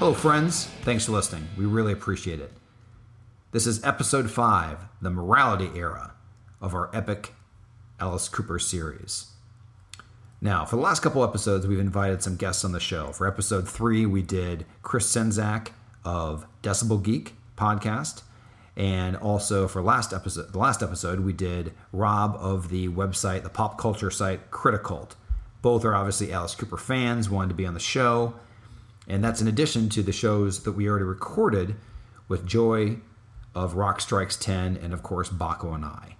Hello, friends. Thanks for listening. We really appreciate it. This is episode five, the morality era of our epic Alice Cooper series. Now, for the last couple episodes, we've invited some guests on the show. For episode three, we did Chris Czynszak of Decibel Geek podcast. And also for last episode, the last episode, we did Rob of the website, the pop culture site Criticult. Both are obviously Alice Cooper fans, wanted to be on the show. And that's in addition to the shows that we already recorded with Joy of Rock Strikes 10 and, of course, Baco and I.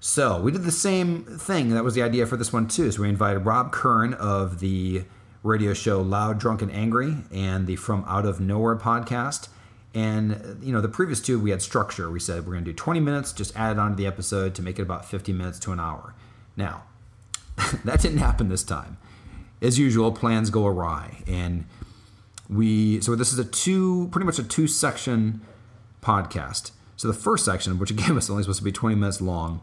So we did the same thing. That was the idea for this one, too. So we invited Rob Kern of the radio show Loud, Drunk, and Angry and the From Out of Nowhere podcast. And, you know, the previous two, we had structure. We said we're going to do 20 minutes, just add it onto the episode to make it about 50 minutes to an hour. Now, that didn't happen this time. As usual, plans go awry. And we so this is a two pretty much a two section podcast. So the first section which again was only supposed to be 20 minutes long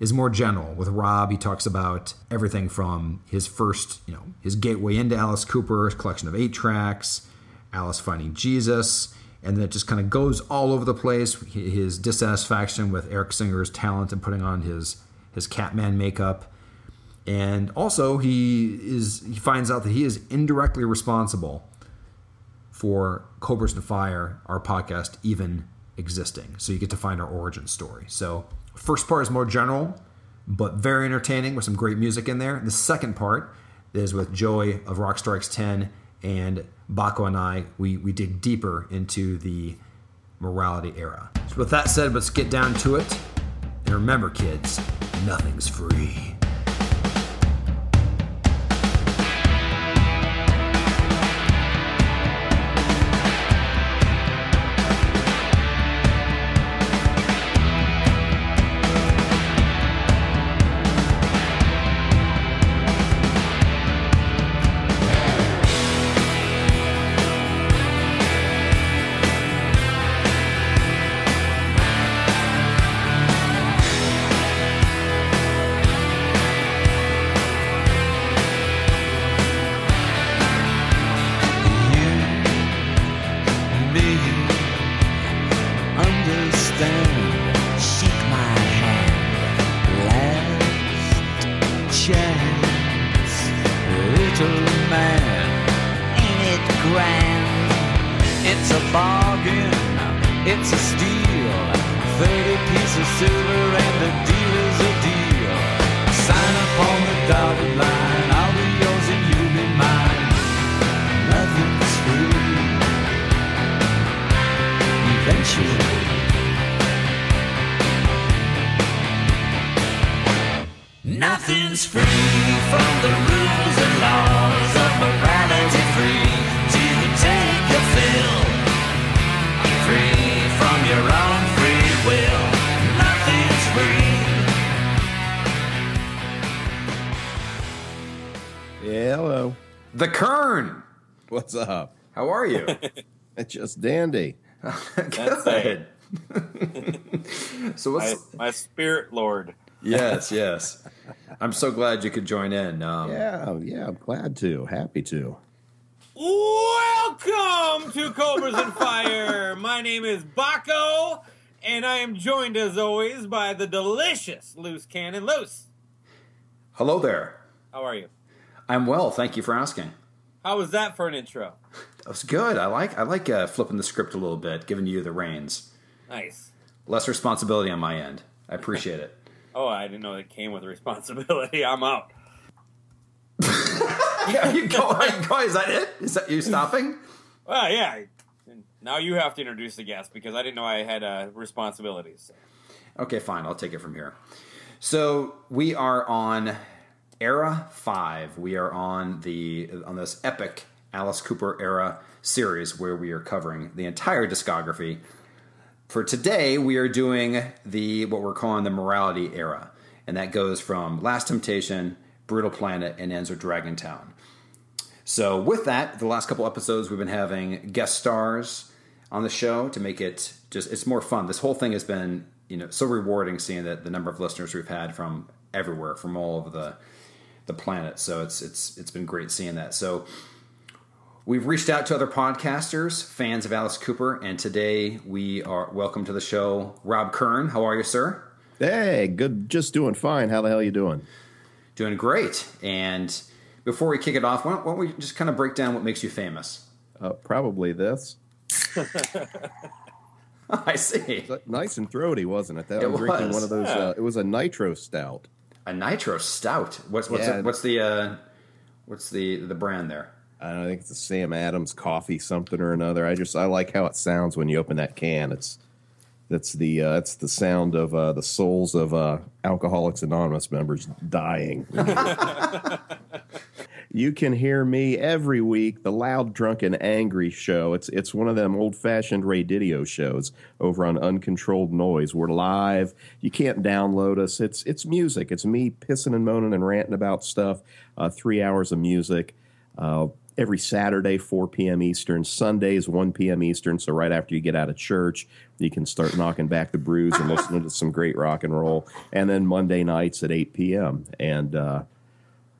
is more general. With rob he talks about everything from his first you know his gateway into alice cooper his collection of eight tracks alice finding jesus and then it just kind of goes all over the place. His dissatisfaction with eric singer's talent and putting on his his catman makeup. And also he is he finds out that he is indirectly responsible for Cobras and Fire, our podcast, even existing. So you get to find our origin story. So first part is more general, but very entertaining with some great music in there. The second part is with Joy of Rock Strikes 10 and Baco and I. We, we dig deeper into the morality era. So with that said, let's get down to it. And remember, kids, nothing's free. What's up? How are you? It's just dandy. Good. so My, what's my spirit lord. Yes, yes. I'm so glad you could join in. Um, Yeah, yeah, I'm glad to. Happy to. Welcome to Cobras and Fire. My name is Baco, and I am joined as always by the delicious Loose Cannon Loose. Hello there. How are you? I'm well. Thank you for asking. How was that for an intro? That was good. I like I like uh, flipping the script a little bit, giving you the reins. Nice. Less responsibility on my end. I appreciate it. Oh, I didn't know it came with responsibility. I'm out. yeah, you go. You go. Is that it? Is that you stopping? Well, yeah. Now you have to introduce the guest because I didn't know I had uh, responsibilities. Okay, fine. I'll take it from here. So we are on era five. We are on the on this epic Alice Cooper era series where we are covering the entire discography. For today, we are doing the what we're calling the morality era, and that goes from Last Temptation, Brutal Planet, and ends with Dragontown. So, with that, the last couple episodes we've been having guest stars on the show to make it just it's more fun. This whole thing has been you know so rewarding seeing that the number of listeners we've had from everywhere, from all of the the planet. So it's it's it's been great seeing that. So we've reached out to other podcasters, fans of Alice Cooper, and today we are welcome to the show Rob Kern. How are you, sir? Hey, good. Just doing fine. How the hell are you doing? Doing great. And before we kick it off, why don't, why don't we just kind of break down what makes you famous? Uh, probably this. I see. Nice and throaty, wasn't it? That It I'm drinking was. one of those. Uh, it was a nitro stout. A nitro stout. What's what's Yeah. the, what's the uh, what's the the brand there? I don't think it's a Sam Adams coffee something or another. I just I like how it sounds when you open that can. It's that's the uh, that's the sound of uh, the souls of uh, Alcoholics Anonymous members dying. you can hear me every week, the loud, drunk, and angry show. It's it's one of them old fashioned Ray Didio shows over on Uncontrolled Noise. We're live. You can't download us. It's it's music. It's me pissing and moaning and ranting about stuff. Uh, three hours of music. Uh, every Saturday, 4 p.m. Eastern. Sundays, 1 p.m. Eastern. So right after you get out of church, you can start knocking back the brews and listening to some great rock and roll. And then Monday nights at 8 p.m. And uh,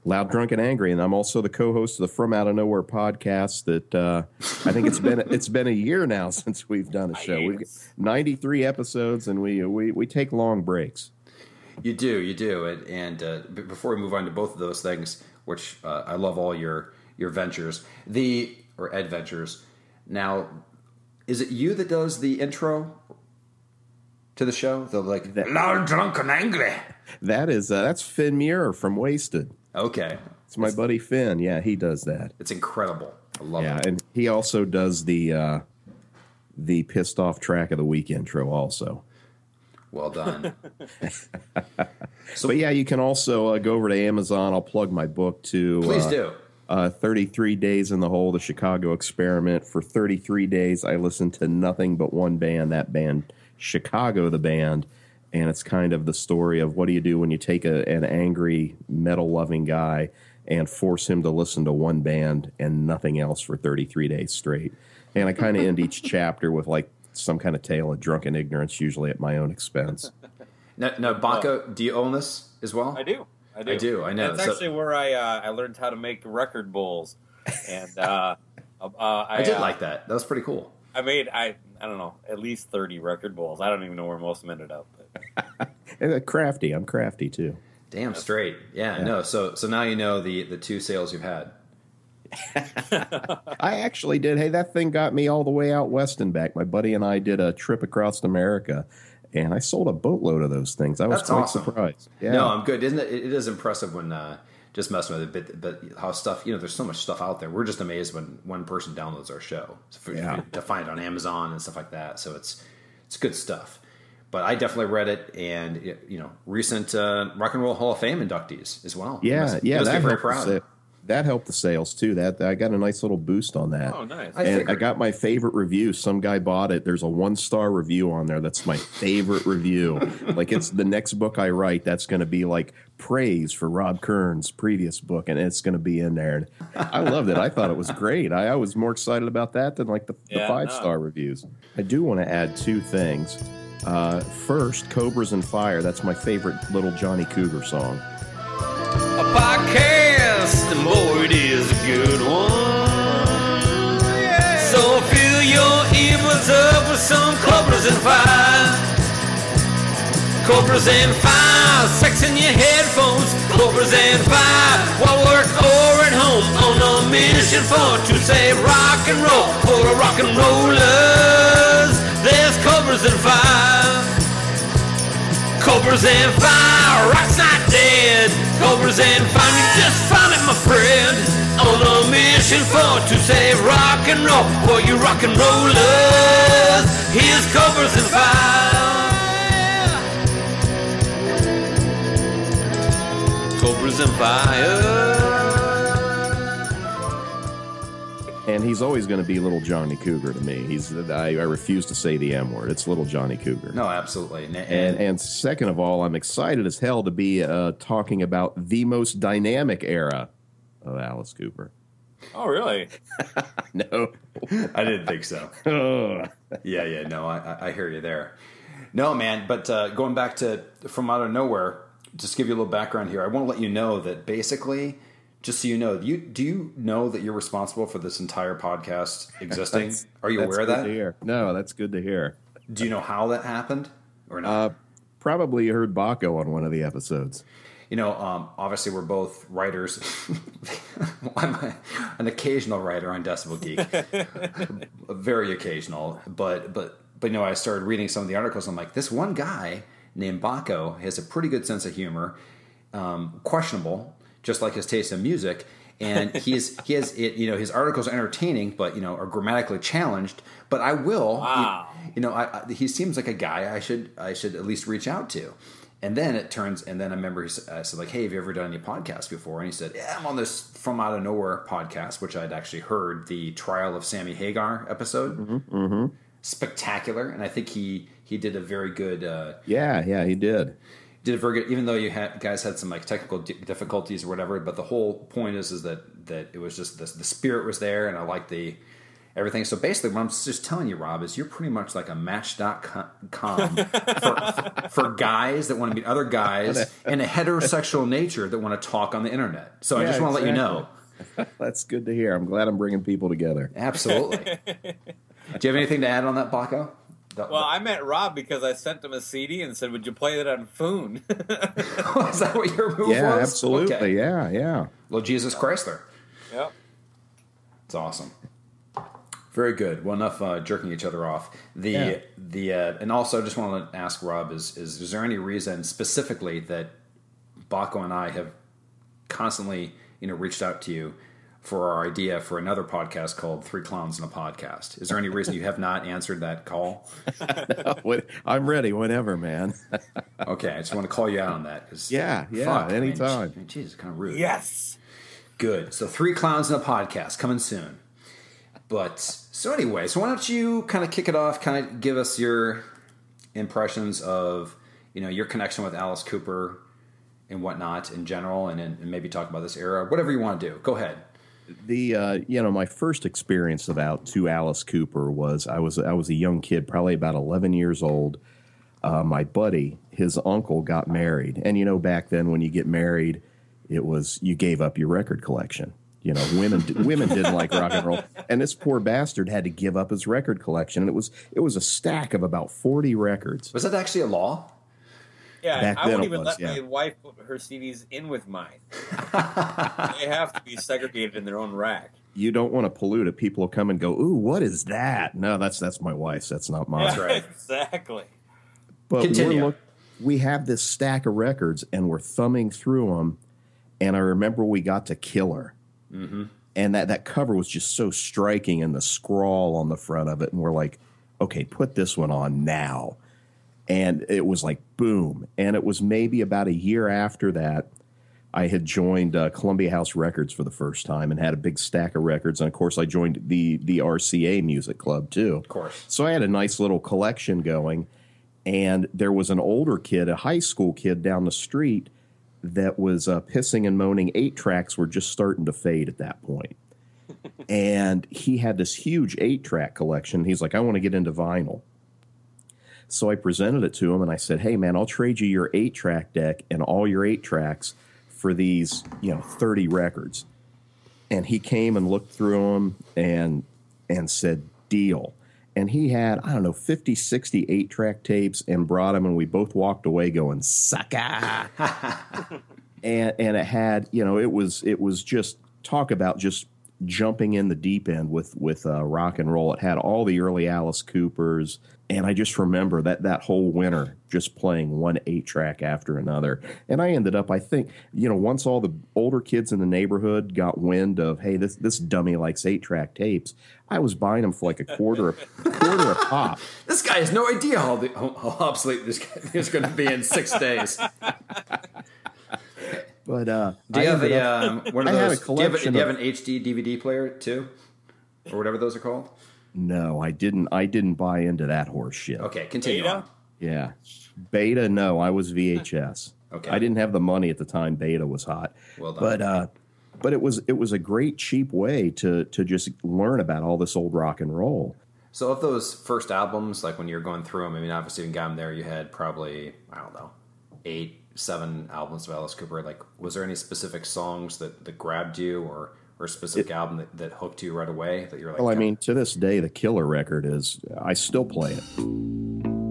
Loud, Drunk, and Angry. And I'm also the co-host of the From Out of Nowhere podcast. That uh, I think it's been it's been a year now since we've done a show. We've got 93 episodes, and we we we take long breaks. You do, you do. And, and uh, before we move on to both of those things, which uh, I love all your your ventures, the or adventures. Now, is it you that does the intro to the show? The like loud, drunk, and angry. That is uh, that's Finn Muir from Wasted. Okay, It's my buddy Finn. Yeah, he does that. it's incredible. I love Yeah, it. and he also does the uh, the pissed off track of the week intro also. Well done. So, but yeah, you can also uh, go over to Amazon. I'll plug my book too. Please uh, do. Uh, 33 Days in the Hole, the Chicago Experiment. For 33 days, I listened to nothing but one band, that band, Chicago, the band. And it's kind of the story of what do you do when you take a, an angry, metal loving guy and force him to listen to one band and nothing else for 33 days straight. And I kind of end each chapter with like some kind of tale of drunken ignorance, usually at my own expense. Now, now Baco, do you own this as well? I do. I do. I do, I know. That's So- actually where I uh, I learned how to make record bowls, and uh, uh, I, I did uh, like that. That was pretty cool. I made I I don't know at least thirty record bowls. I don't even know where most of them ended up. But And, crafty, I'm crafty too. Damn straight. Yeah, no. So so now you know the the two sales you've had. I actually did. Hey, that thing got me all the way out west and back. My buddy and I did a trip across America, and I sold a boatload of those things. I was That's quite awesome. surprised. Yeah. No, I'm good. Isn't it? It is impressive when uh, just messing with it, but but how stuff. You know, there's so much stuff out there. We're just amazed when one person downloads our show for, Yeah. to find it on Amazon and stuff like that. So it's it's good stuff. But I definitely read it, and you know, recent uh, Rock and Roll Hall of Fame inductees as well. You yeah, must- you yeah. must be That very helped, the proud. that helped the sales too. That I got a nice little boost on that. oh, nice. And I figured. got my favorite review. Some guy bought it. There's a one star review on there. That's my favorite review. Like it's the next book I write. That's going to be like praise for Rob Kern's previous book, and it's going to be in there. And I loved it. I thought it was great. I, I was more excited about that than like the, the Yeah, five no. star reviews. I do want to add two things. Uh, first, Cobras and Fire. That's my favorite little Johnny Cougar song. A podcast, and boy, it is a good one. So fill your earbuds up with some cobras and fire. Cobras and fire, sex in your headphones. Cobras and fire, while work or at home on a mission for to save rock and roll for the rock and rollers. Cobras and fire. Cobras and fire, rock's not dead. Cobras and fire, you just found it, my friend. On a mission for to save rock and roll for you rock and rollers. Here's Cobras and fire. Cobras and fire. And he's always going to be little Johnny Cougar to me. He's I, I refuse to say the M word. It's little Johnny Cougar. No, absolutely. And, And and second of all, I'm excited as hell to be uh, talking about the most dynamic era of Alice Cooper. Oh, really? No, I didn't think so. Yeah, yeah, no, I, I- I hear you there. No, man, but uh, going back to From Out of Nowhere, just give you a little background here, I want to let you know that basically, just so you know, you do you know that you're responsible for this entire podcast existing? Are you aware of that? No, that's good to hear. Do you know how that happened or not? Uh, probably you heard Baco on one of the episodes. you know, um, obviously we're both writers. I'm a, an occasional writer on Decibel Geek, very occasional. But but but you know, I started reading some of the articles. I'm like, this one guy named Baco has a pretty good sense of humor, um, questionable, just like his taste in music. And he's he has it. You know, his articles are entertaining, but you know, are grammatically challenged. But I will. Wow. You, you know, I, I, he seems like a guy I should I should at least reach out to. And then it turns, and then I remember he said, I uh, said like, "Hey, have you ever done any podcasts before?" And he said, "Yeah, I'm on this From Out of Nowhere podcast, which I'd actually heard the Trial of Sammy Hagar episode. Mm-hmm, mm-hmm. Spectacular, and I think he he did a very good uh, Yeah, yeah, he did. Did a very good. Even though you had guys had some like technical difficulties or whatever, but the whole point is is that that it was just the, the spirit was there, and I like the everything. So basically, what I'm just telling you, Rob, is you're pretty much like a Match.com for, for guys that want to meet other guys in a heterosexual nature that want to talk on the internet. So I just want to let you know. That's good to hear. I'm glad I'm bringing people together. Absolutely. Do you have anything to add on that, Baco? The- Well, I met Rob because I sent him a CD and said, "Would you play that on Foon?" is that what your move Yeah, was? absolutely. Okay. Yeah, yeah. Well, Jesus Chrysler. yep. It's awesome. Very good. Well, enough uh, jerking each other off. The Yeah. the uh, and also I just want to ask Rob is, is is there any reason specifically that Baco and I have constantly you know reached out to you for our idea for another podcast called Three Clowns in a Podcast? Is there any reason you have not answered that call? What- I'm ready whenever, man. Okay, I just want to call you out on that. 'cause Yeah, yeah, fuck, anytime. gee- Geez, it's kind of rude. Yes. Good. So three clowns in a podcast coming soon. But so anyway, so why don't you kind of kick it off? Kind of give us your impressions of you know your connection with Alice Cooper and whatnot in general, and, and maybe talk about this era, whatever you want to do. Go ahead. The uh, you know my first experience about to Alice Cooper was I was I was a young kid, probably about 11 years old. Uh, my buddy, his uncle, got married, and you know back then when you get married, it was you gave up your record collection. You know, women women didn't like rock and roll, and this poor bastard had to give up his record collection, and it was it was a stack of about 40 records. Was that actually a law? Yeah, Back I then won't even was, let yeah. my wife put her CDs in with mine. they have to be segregated in their own rack. You don't want to pollute it. People will come and go, "Ooh, what is that?" No, that's that's my wife's. That's not mine. That's right. exactly. But Continue. we're look, we have this stack of records and we're thumbing through them. And I remember we got to Killer. Mm-hmm. And that, that cover was just so striking and the scrawl on the front of it. And we're like, okay, put this one on now. And it was like, boom. And it was maybe about a year after that. I had joined uh, Columbia House Records for the first time and had a big stack of records. And of course, I joined the the RCA Music Club too. Of course. So I had a nice little collection going, and there was an older kid, a high school kid down the street, that was uh, pissing and moaning. Eight tracks were just starting to fade at that point. and he had this huge eight track collection. He's like, I want to get into vinyl. So I presented it to him and I said, "Hey man, I'll trade you your eight track deck and all your eight tracks for these, you know, thirty records." And he came and looked through them and and said, "Deal." And he had I don't know 50, 60 eight track tapes and brought them, and we both walked away going, "Sucker." and and it had you know it was it was just talk about just jumping in the deep end with with uh, rock and roll. It had all the early Alice Coopers, and I just remember that that whole winter just playing one eight track after another. And I ended up, I think, you know, once all the older kids in the neighborhood got wind of, hey, this this dummy likes eight track tapes, I was buying them for like a quarter a quarter a pop. This guy has no idea how, the, how, how obsolete this guy is going to be in six days. But uh, Do you I have a up- um, one of I those? Do you, have, do you have an HD DVD player too, or whatever those are called? No, I didn't. I didn't buy into that horse shit. Okay, continue Beta? on. Yeah. Beta, no, I was VHS. Okay. I didn't have the money at the time beta was hot. Well done. But uh but it was it was a great cheap way to to just learn about all this old rock and roll. So, of those first albums, like when you're going through them, I mean, obviously, when you got them there, you had probably I don't know, eight, seven albums of Alice Cooper. Like, was there any specific songs that, that grabbed you, or or a specific album that, that hooked you right away? That you're like, Well, I mean, to this day the Killer record is I still play it.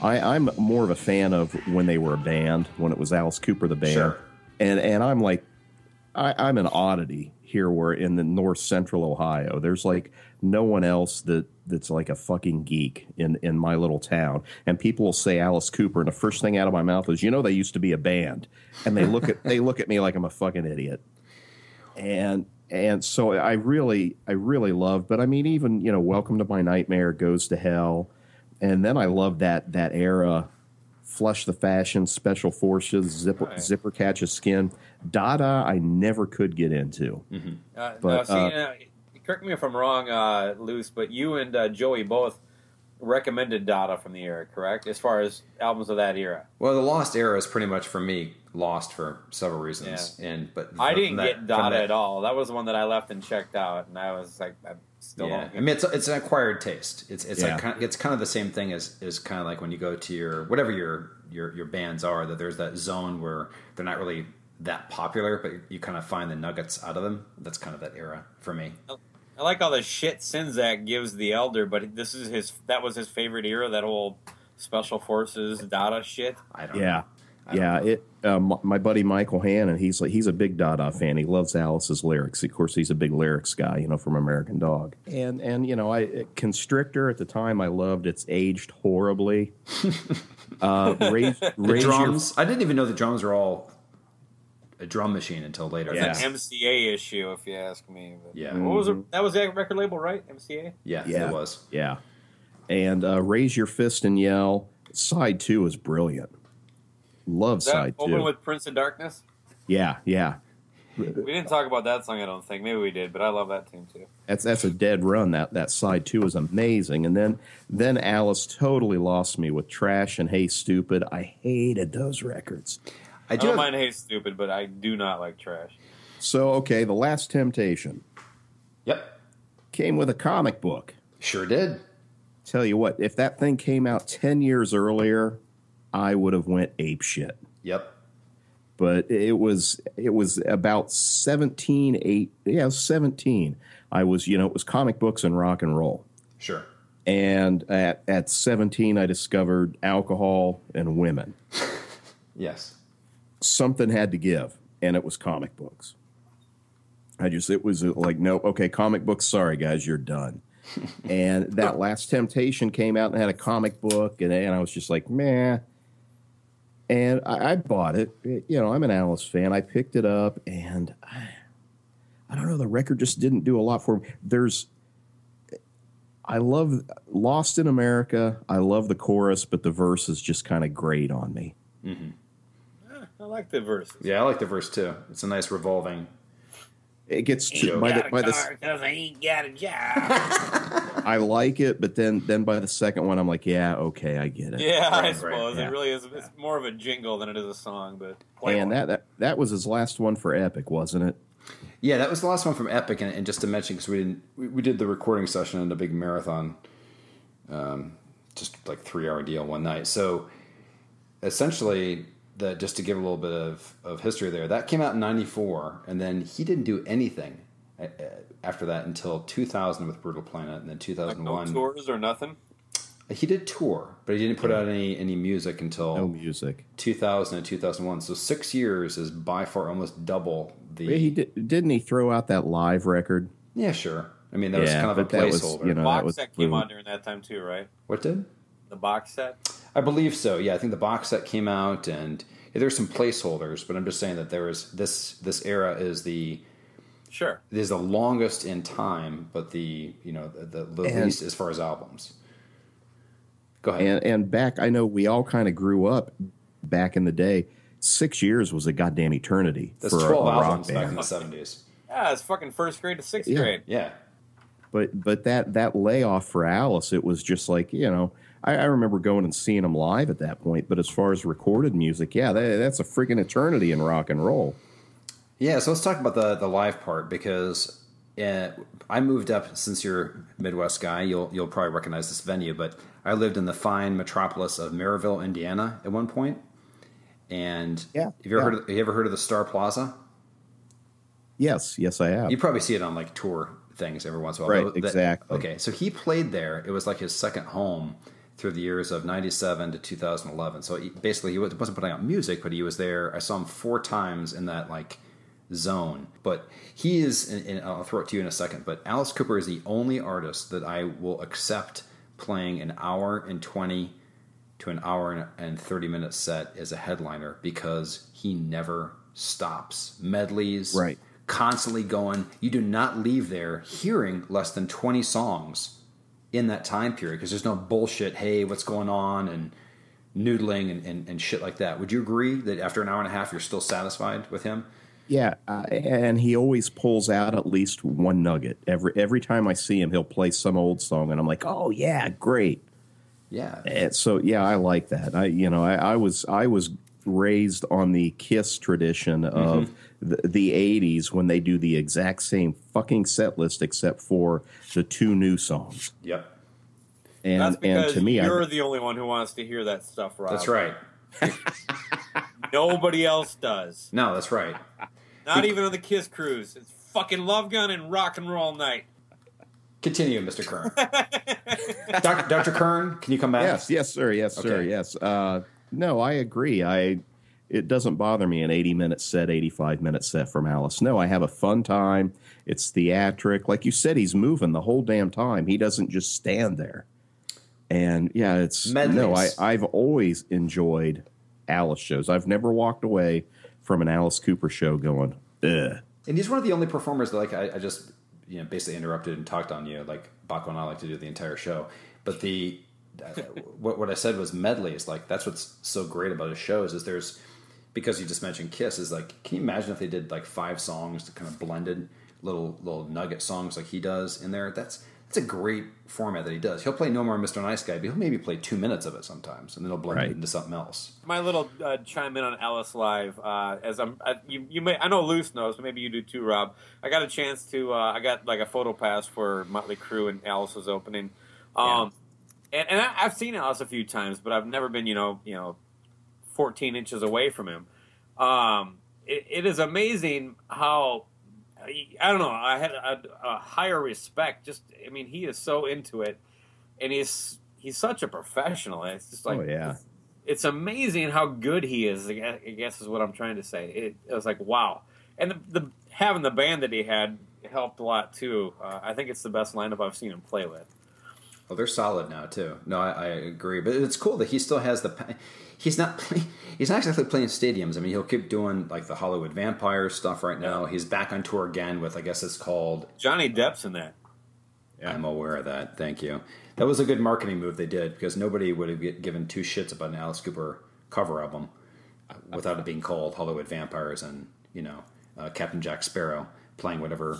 I, I'm more of a fan of when they were a band, when it was Alice Cooper the band. Sure. And and I'm like I, I'm an oddity here where in the north central Ohio. There's like no one else that that's like a fucking geek in, in my little town. And people will say Alice Cooper, and the first thing out of my mouth is, you know, they used to be a band. And they look at they look at me like I'm a fucking idiot. And and so I really I really love, but I mean even, you know, Welcome to My Nightmare goes to hell. And then I love that that era Flush the Fashion, Special Forces, Zipper, Right. Zipper Catches Skin. Dada, I never could get into. Uh, But, now, see, uh, uh, correct me if I'm wrong, uh, Luce, but you and uh, Joey both recommended Dada from the era, correct? As far as albums of that era, Well, the Lost Era is pretty much for me lost for several reasons, and but I didn't that- get Dada that- at all. That was the one that I left and checked out, and I was like, I still Yeah, don't. I mean it's it's an acquired taste. It's it's Yeah. like kind of, it's kind of the same thing as is kind of like when you go to your whatever your your your bands are that there's that zone where they're not really that popular, but you kind of find the nuggets out of them. That's kind of that era for me. I like all the shit Czynszak gives the Elder, but this is his. That was his favorite era. That whole special forces Dada shit. I don't Yeah, I don't yeah. It. Um, my buddy Michael Hannon, he's like he's a big Dada fan. He loves Alice's lyrics. Of course, he's a big lyrics guy, you know, from American Dog. And and you know, I Constrictor at the time I loved. It's aged horribly. uh, raise, The raise your- drums. I didn't even know the drums were all a drum machine until later. Yeah. It's an MCA issue, if you ask me. But Yeah. What was it? That was that record label, right? MCA. yeah, Yeah. it was. Yeah. And uh, Raise Your Fist and Yell. Side two is brilliant. Love Is that side open two. with Prince of Darkness? yeah, yeah. We didn't talk about that song, I don't think. Maybe we did, but I love that tune too. That's that's a dead run. That that side two is amazing. And then then Alice totally lost me with Trash and Hey Stupid. I hated those records. I I do. don't Have, mind Hey Stupid, but I do not like trash. So okay, The Last Temptation yep, came with a comic book. sure did. Tell you what, if that thing came out ten years earlier, I would have went ape shit. Yep. but it was it was about 17 8 yeah 17 i was you know it was comic books and rock and roll Sure. and at, at 17 i discovered alcohol and women Yes. something had to give and it was comic books i just it was like no okay comic books sorry guys you're done and that last temptation came out and had a comic book and, and i was just like meh and I, I bought it you know i'm an alice fan i picked it up and I, I don't know the record just didn't do a lot for me there's i love lost in america i love the chorus but the verse is just kind of grate on me mm-hmm. ah, I like the verses. Yeah, I like the verse too. It's a nice revolving. It gets to, Sure. by the, by the car 'cause I ain't got a job. I like it, but then then by the second one, I'm like, yeah, okay, I get it. yeah, I Right, right, suppose yeah. it really is. It's more of a jingle than it is a song, but play And that, that that was his last one for Epic, wasn't it? Yeah, that was the last one from Epic, and, and just to mention because we didn't, we, we did the recording session in a big marathon, um, just like three hour deal one night. So essentially, the just to give a little bit of, of history there, that came out in '94, and then he didn't do anything uh, uh, after that until 2000 with Brutal Planet, and then like no 2001 tours or nothing. he did tour, but he didn't put out any any music until No music. 2000 and 2001. So six years is by far almost double the. He did, didn't he throw out that live record? Yeah, sure. I mean, that was kind of a but that was, placeholder. you know, that box was set came boom. out during that time too, right? What did? The box set. I believe so. Yeah, I think the box set came out, and yeah, there's some placeholders. But I'm just saying that there is this this era is the Sure. is the longest in time, but the you know the, the, the And- least as far as albums. Go ahead. And and back, I know we all kind of grew up back in the day. Six years was a goddamn eternity That's for a, 12 a rock albums back in the 70s. Yeah, it's fucking first grade to sixth Yeah. grade. Yeah, But but that that layoff for Alice, it was just like you know. I, I remember going and seeing them live at that point. But as far as recorded music, yeah, that, that's a freaking eternity in rock and roll. yeah. So let's talk about the the live part because uh, I moved up. Since you're Midwest guy, you'll you'll probably recognize this venue. But I lived in the fine metropolis of Merrillville, Indiana, at one point. And Yeah, have you ever yeah. heard? Of, have you ever heard of the Star Plaza? Yes, yes, I have. You probably see it on like tour things every once in a while. Right, That- exactly. okay, so he played there. It was like his second home through the years of '97 to 2011. So he, basically, he wasn't putting out music, but he was there. I saw him four times in that like zone. But he is, and and I'll throw it to you in a second. But Alice Cooper is the only artist that I will accept playing an hour and 20 to an hour and- and 30 minute set as a headliner because he never stops. Medleys, Right. constantly going. You do not leave there hearing less than 20 songs in that time period because there's no bullshit, hey, what's going on, and noodling and, and, and shit like that. Would you agree that after an hour and a half, you're still satisfied with him? Yeah, uh, and he always pulls out at least one nugget every every time I see him. He'll play some old song, and I'm like, "Oh yeah, great!" Yeah. And so yeah, I like that. I you know I, I was I was raised on the Kiss tradition of the, the '80s when they do the exact same fucking set list except for the two new songs. Yep. And That's because and to me, you're I, the only one who wants to hear that stuff, Rob. That's right. Nobody else does. No, that's right. Not even on the Kiss cruise. It's fucking Love Gun and Rock and Roll Night. Continue, Mr. Kern. Doc, Dr. Kern, can you come back? Yes, yes, sir. Yes, sir. Okay. Yes. Uh, no, I agree. I it doesn't bother me an 80 minute set, 85 minute set from Alice. No, I have a fun time. It's theatric. Like you said, he's moving the whole damn time. He doesn't just stand there. And yeah, it's no, I, I've always enjoyed Alice shows. I've never walked away from an Alice Cooper show going, ugh. And he's one of the only performers that like I, I just you know basically interrupted and talked on you like Baco and I like to do the entire show. But the what what I said was medleys. Like that's what's so great about his shows is there's because you just mentioned Kiss is like can you imagine if they did like five songs to kind of blended little little nugget songs like he does in there? That's that's a great format that he does. He'll play No More Mr. Nice Guy, but he'll maybe play two minutes of it sometimes, and then he'll blend Right. it into something else. My little uh, chime in on Alice Live. Uh, as I'm, I, you, you may, I know Luce knows, but maybe you do too, Rob. I got a chance to, uh, I got like a photo pass for Motley Crue and Alice was opening. Um, and, and I, I've seen Alice a few times, but I've never been, you know, you know, 14 inches away from him. Um, it, it is amazing how I don't know. I had a, a higher respect. Just, I mean, he is so into it, and he's he's such a professional. It's just like, oh yeah. it's amazing how good he is. I guess- I guess is what I'm trying to say. It, it was like wow, and the, the having the band that he had helped a lot too. Uh, I think it's the best lineup I've seen him play with. Well, they're solid now too. No, I, I agree, but it's cool that he still has the. Pa- He's not. Play, he's not exactly playing stadiums. I mean, he'll keep doing like the Hollywood Vampire stuff right now. He's back on tour again with, I guess it's called. Johnny Depp's in that. I'm aware of that. Thank you. That was a good marketing move they did because nobody would have given two shits about an Alice Cooper cover album uh, without it being called Hollywood Vampires and you know uh, Captain Jack Sparrow playing whatever.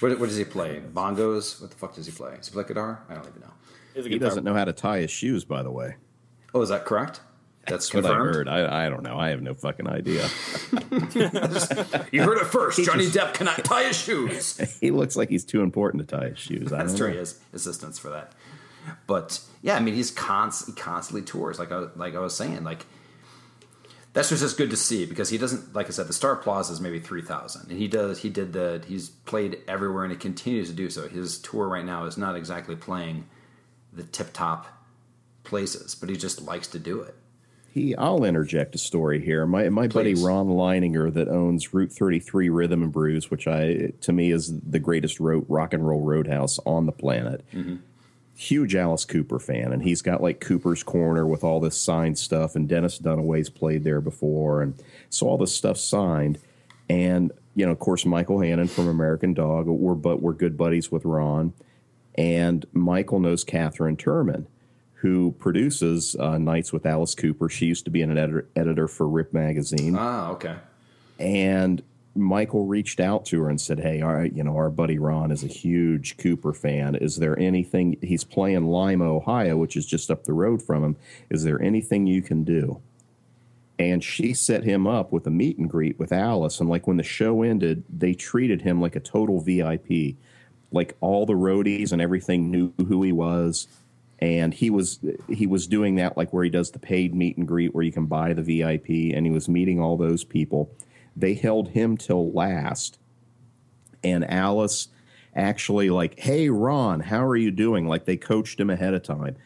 What, what does he play? Bongos? What the fuck does he play? Does he play guitar? I don't even know. He doesn't know how to tie his shoes, by the way. Oh, is that correct? That's What I heard. I, I don't know. I have no fucking idea. You heard it first. Johnny Depp cannot tie his shoes. he looks like he's too important to tie his shoes. I That's don't true. know. He has assistants for that. But yeah, I mean, he's const- he constantly tours. Like I like I was saying, like that's just just good to see because he doesn't. Like I said, the Star Plaza is maybe three thousand, and he does. He did the. He's played everywhere, and he continues to do so. His tour right now is not exactly playing the tip top places, but he just likes to do it. He, I'll interject a story here. My my buddy Ron Leininger that owns Route 33 Rhythm and Brews, which I to me is the greatest ro- rock and roll roadhouse on the planet. Mm-hmm. Huge Alice Cooper fan, and he's got like Cooper's Corner with all this signed stuff, and Dennis Dunaway's played there before, and so all this stuff signed. And you know, of course, Michael Hannon from American Dog. We're but we're good buddies with Ron, and Michael knows Katherine Turman who produces uh, Nights with Alice Cooper. She used to be an editor, editor for Rip Magazine, Ah, okay. and Michael reached out to her and said, "Hey, our you know our buddy Ron is a huge Cooper fan. Is there anything he's playing Lima, Ohio, which is just up the road from him? Is there anything you can do?" And she set him up with a meet and greet with Alice, and like when the show ended, they treated him like a total VIP. Like all the roadies and everything knew who he was and he was he was doing that like where he does the paid meet and greet where you can buy the VIP and he was meeting all those people. They held him till last. And Alice actually like, "Hey Ron, how are you doing?" Like they coached him ahead of time.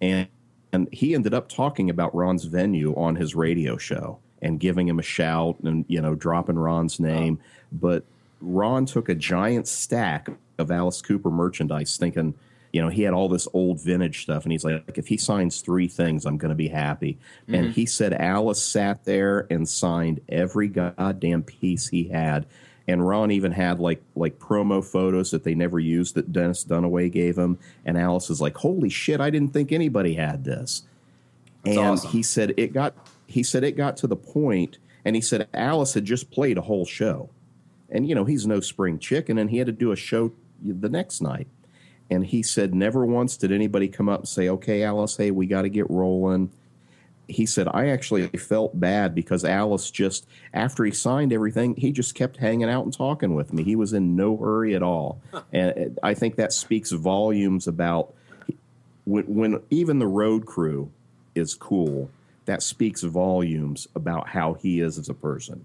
And and he ended up talking about Ron's venue on his radio show and giving him a shout and you know dropping Ron's name, but Ron took a giant stack of Alice Cooper merchandise thinking you know, he had all this old vintage stuff, and he's like, if he signs three things, I'm going to be happy. And mm-hmm. he said Alice sat there and signed every goddamn piece he had. And Ron even had like like promo photos that they never used that Dennis Dunaway gave him. And Alice is like, "Holy shit! I didn't think anybody had this." That's and awesome. he said it got he said it got to the point, and he said Alice had just played a whole show, and you know he's no spring chicken, and he had to do a show the next night. And he said, never once did anybody come up and say, okay, Alice, hey, we got to get rolling. He said, I actually felt bad because Alice just, after he signed everything, he just kept hanging out and talking with me. He was in no hurry at all. And uh, I think that speaks volumes about when, when even the road crew is cool. that speaks volumes about how he is as a person.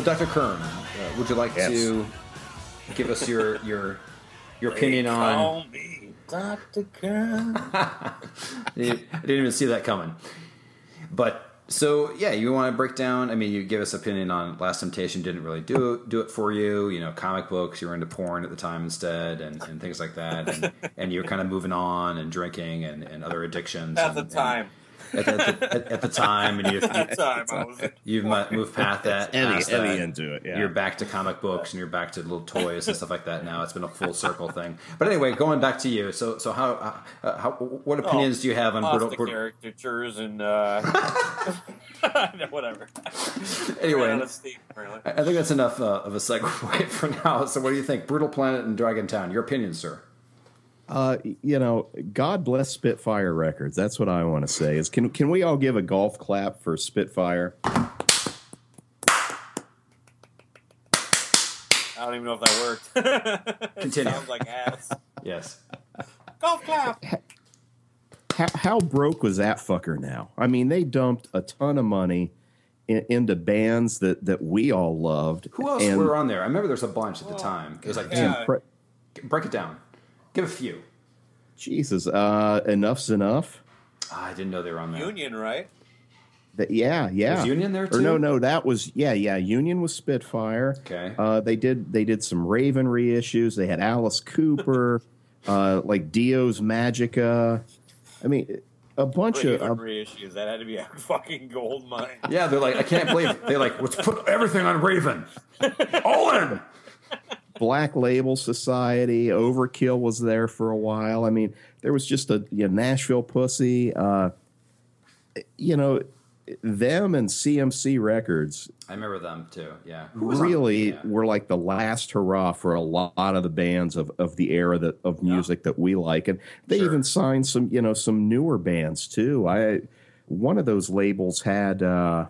So Dr. Kern, uh, would you like Yes. to give us your your your opinion on? Call me Dr. Kern. I didn't even see that coming. But so yeah, you want to break down? I mean, you give us opinion on Last Temptation didn't really do do it for you. You know, comic books. You were into porn at the time instead, and, and things like that. And, and you're kind of moving on and drinking and, and other addictions At and- the time. At, the, at, the, at, at the time, and you've At the time, you've mu- moved past that. Eddie, past Eddie that. into it. Yeah. You're back to comic books and you're back to little toys and stuff like that. Now it's been a full circle thing. But anyway, going back to you. So, so how, uh, how what opinions do you have on brutal? the brutal caricatures and uh, whatever. Anyway, Ran out of steam, apparently. I think that's enough uh, of a segue for now. So, what do you think? Brutal Planet and Dragontown. Your opinion, sir? Uh, you know, God bless Spitfire Records. That's what I want to say. Is can can we all give a golf clap for Spitfire? I don't even know if that worked. Continue. Sounds like ass. Yes. Golf clap. How, how broke was that fucker now? I mean, they dumped a ton of money in, into bands that that we all loved. Who else and were on there? I remember there's a bunch at the time. It was like, Yeah. pre- break it down. Give a few. Jesus, uh, enough's enough. Ah, I didn't know they were on there. Union, right? That, yeah, yeah. Was Union there, Or no, no, that was yeah, yeah. Union was Spitfire. Okay. Uh, they did they did some Raven reissues. They had Alice Cooper, uh, like Dio's Magica. I mean, a bunch of uh, reissues. That had to be a fucking gold mine. Yeah, they're like, I can't believe it. They're like, let's put everything on Raven. All in. Black Label Society. Overkill was there for a while. I mean, there was just a you know, Nashville Pussy. Uh, you know, them and CMC Records I remember them too. Yeah. Who was on- really yeah. were like the last hurrah for a lot of the bands of, of the era that of music that we like, and they Sure. even signed some you know some newer bands too. I one of those labels had uh,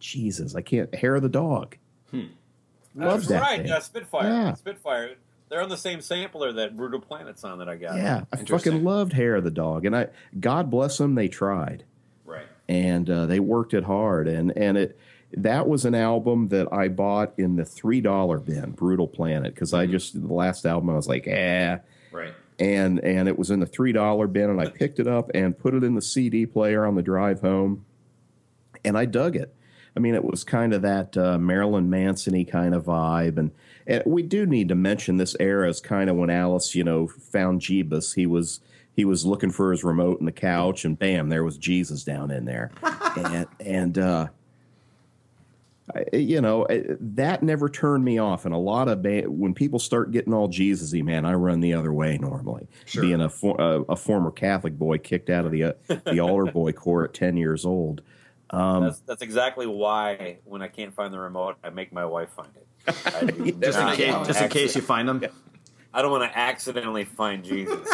Jesus, I can't hair of the dog. Love That's that right. Yeah, Spitfire. Yeah. Spitfire. They're on the same sampler that Brutal Planet's on that I got. Yeah, I fucking loved hair of the dog, and I God bless them, they tried. Right. and uh, they worked it hard and and it that was an album that I bought in the three dollar bin, Brutal Planet, because I just the last album I was like, eh, Right. and and it was in the three dollar bin, and I picked it up and put it in the CD player on the drive home, and I dug it. I mean, it was kind of that uh, Marilyn Manson kind of vibe, and, and we do need to mention this era is kind of when Alice, you know, found Jeebus. He was he was looking for his remote in the couch, and bam, there was Jesus down in there, and and uh, I- you know that never turned me off. And a lot of ba- when people start getting all Jesusy, man, I run the other way normally. Sure. Being a, for, a a former Catholic boy kicked out of the uh, the altar boy corps at ten years old. Um, that's, that's exactly why when I can't find the remote, I make my wife find it. I do Just in case, just in case you find them. I don't want to accidentally find Jesus.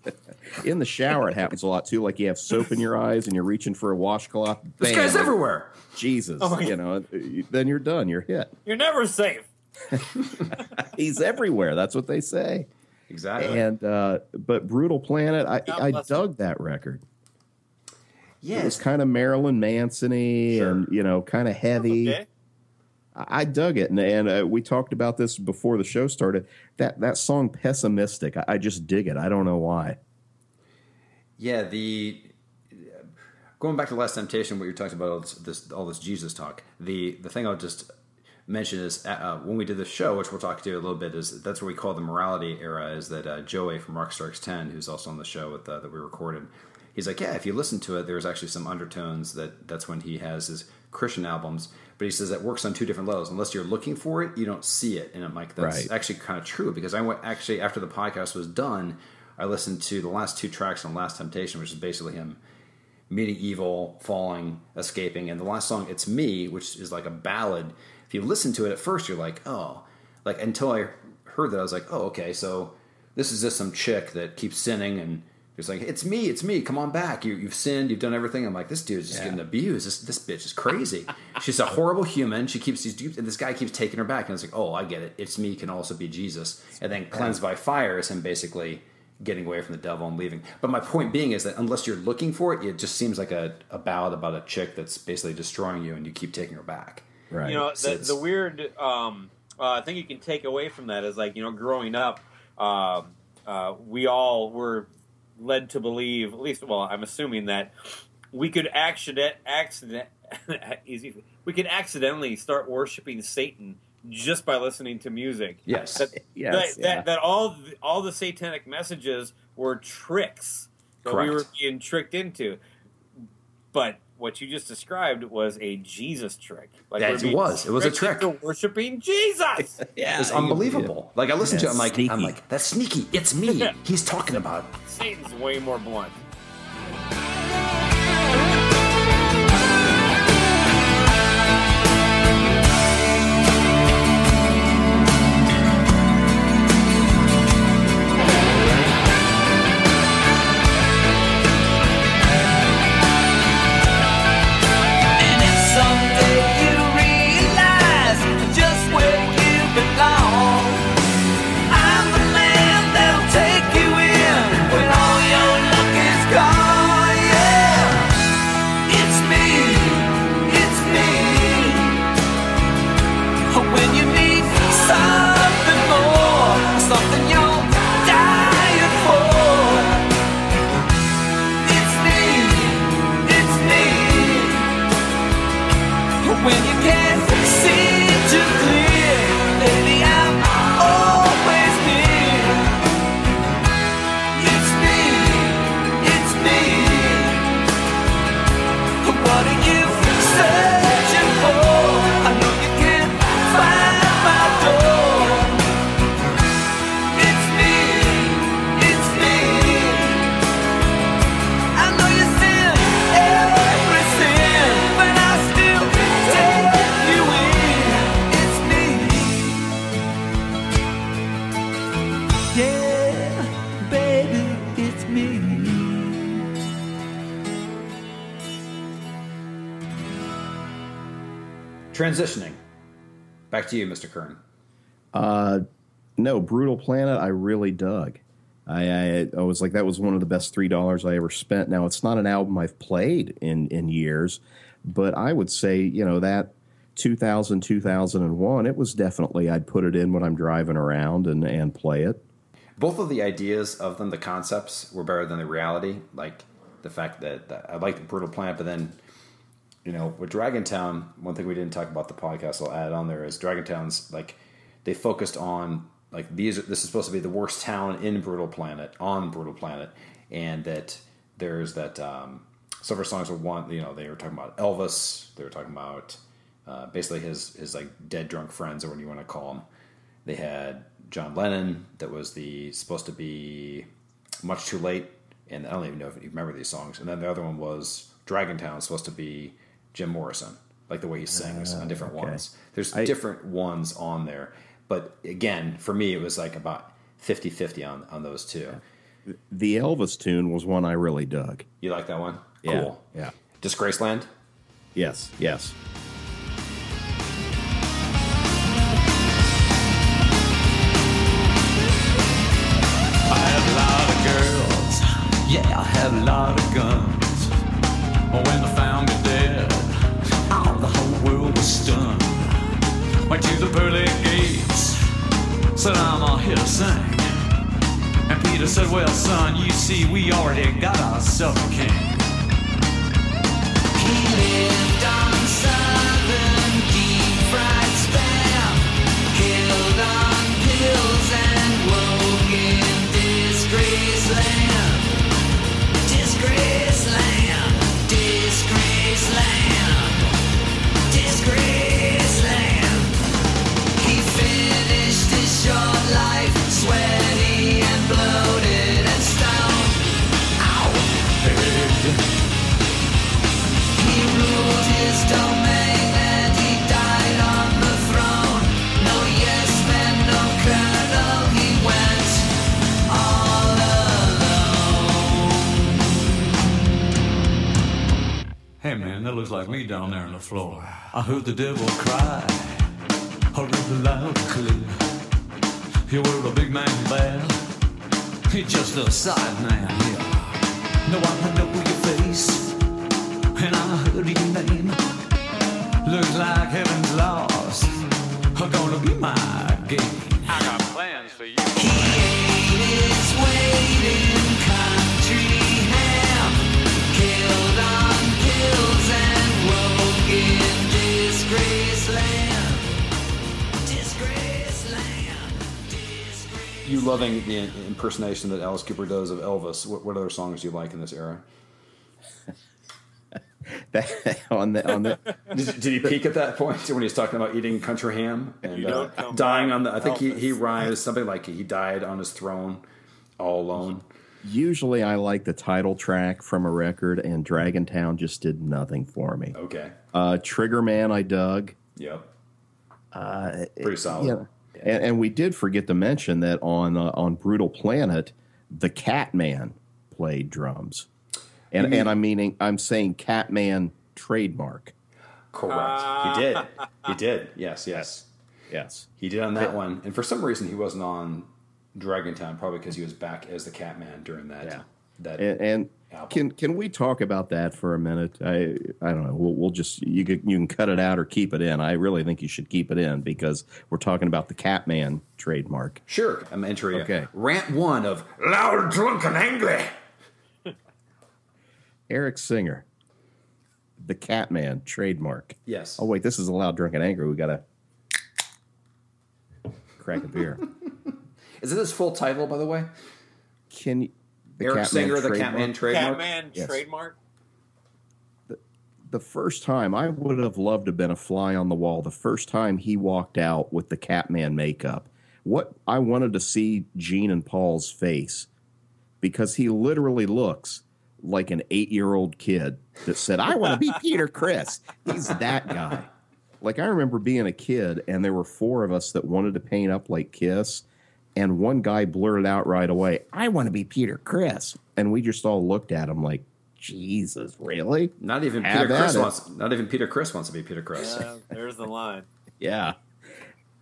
in the shower, it happens a lot too. Like you have soap in your eyes and you're reaching for a washcloth. This guy's everywhere. Jesus, Oh you know, then you're done. You're hit. You're never safe. He's everywhere. That's what they say. Exactly. And uh, but Brutal Planet, I, I dug that record. Yeah, It was kind of Marilyn Manson-y Sure. and you know, kind of heavy. Okay. I I dug it, and, and uh, we talked about this before the show started. That that song "Pessi-Mystic," I, I just dig it. I don't know why. Yeah, the going back to Last Temptation, what you're talking about, all this, this all this Jesus talk. The the thing I'll just mention is uh, uh, when we did the show, which we'll talk to a little bit, is that's what we call the morality era. Is that uh, Joey from Rockstar X Ten, who's also on the show with, uh, that we recorded, he's like, yeah, if you listen to it, there's actually some undertones that that's when he has his Christian albums. But he says that works on two different levels. Unless you're looking for it, you don't see it. And I'm like, that's Right. actually kind of true because I went actually after the podcast was done, I listened to the last two tracks on Last Temptation, which is basically him meeting evil, falling, escaping, and the last song, "It's Me," which is like a ballad. If you listen to it at first, you're like, oh, like until I heard that, I was like, oh, okay, so this is just some chick that keeps sinning and. It's like it's me, it's me. Come on back. You, you've sinned. You've done everything. I'm like, this dude's just getting abused. This this bitch is crazy. She's a horrible human. She keeps these. And this guy keeps taking her back. And it's like, oh, I get it. It's me can also be Jesus. And then cleansed by fire is him basically getting away from the devil and leaving. But my point being is that unless you're looking for it, it just seems like a, a ballad about a chick that's basically destroying you and you keep taking her back. Right. You know, So the, it's- the weird um, uh, thing you can take away from that is like, you know, growing up, um uh, we all were led to believe, at least, well, I'm assuming that we could accident, accident, easy, we could accidentally start worshiping Satan just by listening to music. Yes. That, Yes, that, yeah. that, that all the, all the satanic messages were tricks that we were being tricked into. But what you just described was a Jesus trick. Like Yeah, it was. It was a trick. into worshiping Jesus. yeah, It's unbelievable. Like I listen to it, I'm like, I'm like, that's sneaky. It's me. He's talking about. Satan's way more blunt. Transitioning. Back to you, Mr. Kern. Uh, no, Brutal Planet. I really dug. I, I I was like that was one of the best three dollars I ever spent. Now it's not an album I've played in in years, but I would say you know that 2000 2001 it was definitely I'd put it in when I'm driving around and and play it. Both of the ideas of them, the concepts, were better than the reality. Like the fact that, that I liked Brutal Planet, but then you know, with Dragontown, one thing we didn't talk about the podcast I'll add on there is Dragontown's like they focused on like these. This is supposed to be the worst town in Brutal Planet on Brutal Planet, and that there's that um, several songs were one. You know, they were talking about Elvis. They were talking about uh, basically his his like dead drunk friends or what you want to call them. They had John Lennon that was the supposed to be much too late, and I don't even know if you remember these songs. And then the other one was Dragontown, supposed to be Jim Morrison, like the way he sings on oh, different okay. ones. There's I- different ones on there, but again, for me, it was like about 50-50 on on those two. The Elvis tune was one I really dug. You like that one? Yeah, Cool. yeah. Disgraceland. Yes, yes. I had a lot of girls, yeah, I had a lot of guns. But when they stunned. Went to the pearly gates, said I'm all here to sing. And Peter said, Well, son, you see, we already got ourselves a king. He lived that looks like me down there on the floor. I heard the devil cry. I read the loud clear. You were a big man bad. He's just a side man here. No, I know your face and I heard your name. Looks like heaven's lost. Are gonna be my game. I got plans You loving the impersonation that Alice Cooper does of Elvis. What, what other songs do you like in this era? on the on the Did, did he peak at that point when he was talking about eating country ham and uh, dying on the? I think he, he Elvis. rhymes something like he died on his throne, all alone. usually I like the title track from a record, and Dragontown just did nothing for me. Okay. Uh, Trigger Man, I dug. Yep. Pretty solid. Yeah. And, and we did forget to mention that on uh, on Brutal Planet, the Catman played drums, and and I'm meaning I'm saying Catman trademark. Correct. he did. He did. Yes. Yes. Yes. He did on that one, and for some reason he wasn't on Dragontown, probably because he was back as the Catman during that. Yeah. That And, and can can we talk about that for a minute? I I don't know. We'll, we'll just you can, you can cut it out or keep it in. I really think you should keep it in because we're talking about the Catman trademark. sure. I'm entering Okay. rant one of loud, drunk, and angry. Eric Singer, the Catman trademark. Yes. Oh wait, this is a loud, drunk, and angry. We gotta crack a beer. Is it his full title, by the way? Can you, the Eric Catman Singer, the trademark? Catman trademark. Catman Yes. trademark. the first time I would have loved to have been a fly on the wall. The first time he walked out with the Catman makeup, what I wanted to see Gene and Paul's face because he literally looks like an eight-year-old kid that said, "I want to be Peter Criss." He's that guy. Like I remember being a kid, and there were four of us that wanted to paint up like Kiss, and one guy blurted out right away, "I want to be Peter Criss," and we just all looked at him like, "Jesus, really?" Not even Have Peter Criss it. wants. Not even Peter Criss wants to be Peter Criss. Yeah, there's the line. Yeah.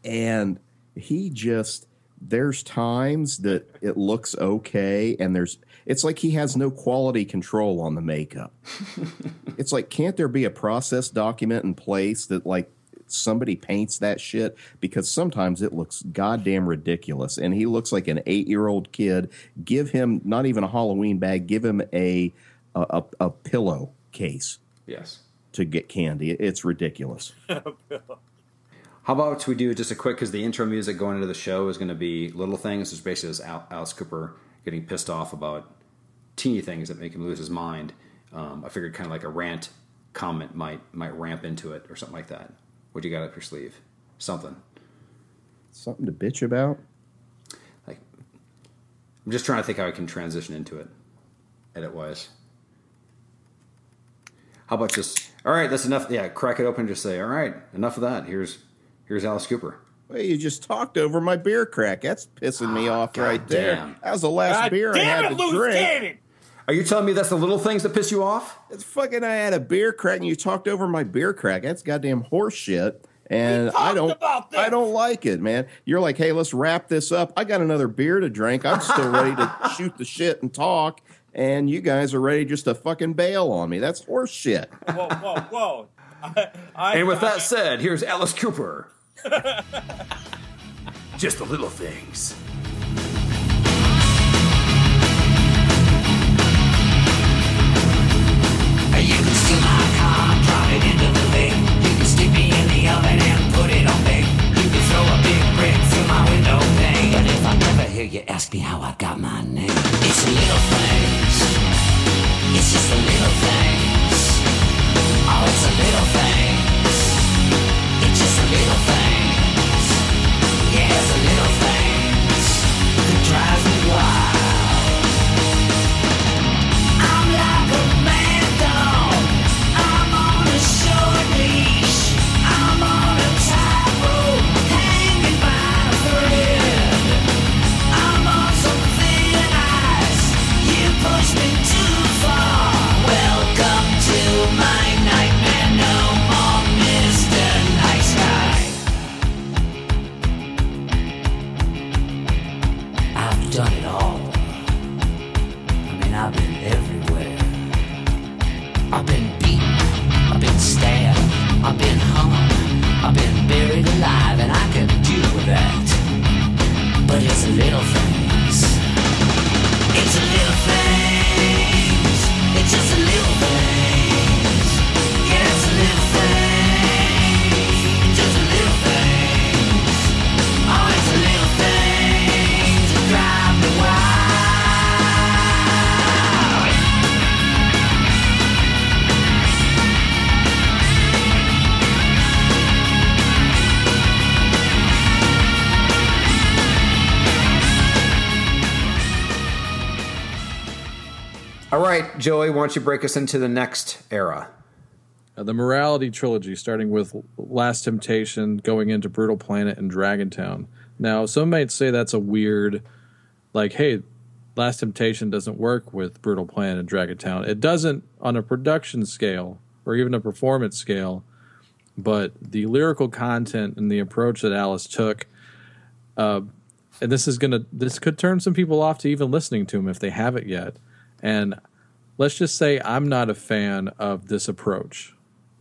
And he just there's times that it looks okay and there's it's like he has no quality control on the makeup. it's like can't there be a process document in place that like somebody paints that shit because sometimes it looks goddamn ridiculous and he looks like an 8-year-old kid. Give him not even a Halloween bag, give him a a, a, a pillow case Yes. to get candy. It's ridiculous. How about we do just a quick because the intro music going into the show is going to be little things. It's basically just Al- Alice Cooper getting pissed off about teeny things that make him lose his mind. Um, I figured kind of like a rant comment might might ramp into it or something like that. What do you got up your sleeve? Something Something to bitch about. like I'm just trying to think how I can transition into it, edit wise. How about just all right? That's enough. Yeah, crack it open. and Just say all right. Enough of that. Here's here's Alice Cooper. Well, you just talked over my beer crack. That's pissing me ah, off God right there. That was the last God beer I had it, to loose drink. cannon! Are you telling me that's the little things that piss you off? It's fucking. I had a beer crack, and you talked over my beer crack. That's goddamn horse shit. And I don't. about this. I don't like it, man. You're like, hey, let's wrap this up. I got another beer to drink. I'm still ready to shoot the shit and talk. And you guys are ready just to fucking bail on me. That's horse shit. Whoa, whoa, whoa! I, I, And with that said, here's Alice Cooper. Just the little things. Oven and put it on bake. You can throw a big brick through my window pane. But if I never hear you ask me how I got my name, it's the little things. It's just the little things. Oh, it's the little things. It's just the little things. Yeah, it's the little things that drives me wild. My Joey, why don't you break us into the next era? Uh, the morality trilogy, starting with Last Temptation, going into Brutal Planet and Dragontown. Now, some might say that's a weird, like, hey, Last Temptation doesn't work with Brutal Planet and Dragontown. It doesn't on a production scale or even a performance scale, but the lyrical content and the approach that Alice took, uh, and this is gonna, this could turn some people off to even listening to him if they haven't yet. And let's just say I'm not a fan of this approach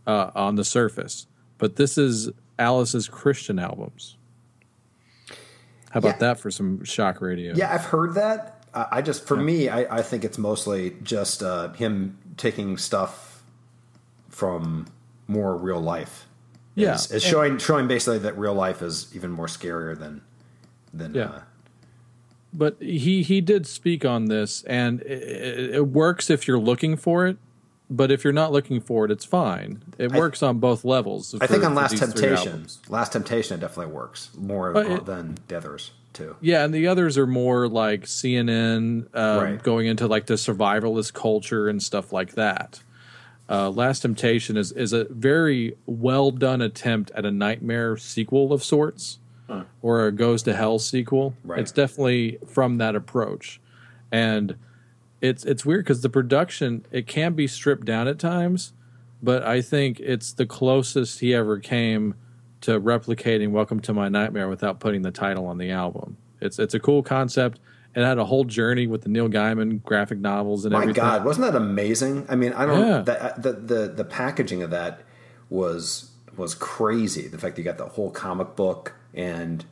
uh, on the surface, but this is Alice's Christian albums. How about Yeah. that for some shock radio? Yeah, I've heard that. I just, for me, I, I think it's mostly just uh, him taking stuff from more real life. Yeah. It's, it's showing showing basically that real life is even more scarier than than Yeah. uh, But he he did speak on this, and it, it works if you're looking for it. But if you're not looking for it, it's fine. It I- works on both levels. I think on Last Temptation. Last Temptation, it definitely works more it- than the others too. Yeah, and the others are more like CNN, um, Right. going into like the survivalist culture and stuff like that. Uh, Last Temptation is is a very well done attempt at a nightmare sequel of sorts, or a Goes to Hell sequel. Right. It's definitely from that approach, and it's it's weird because the production it can be stripped down at times, but I think it's the closest he ever came to replicating Welcome to My Nightmare without putting the title on the album. It's it's a cool concept. It had a whole journey with the Neil Gaiman graphic novels and My everything. God, wasn't that amazing? I mean, I don't. Yeah. The, the the the packaging of that was was crazy. The fact that you got the whole comic book, and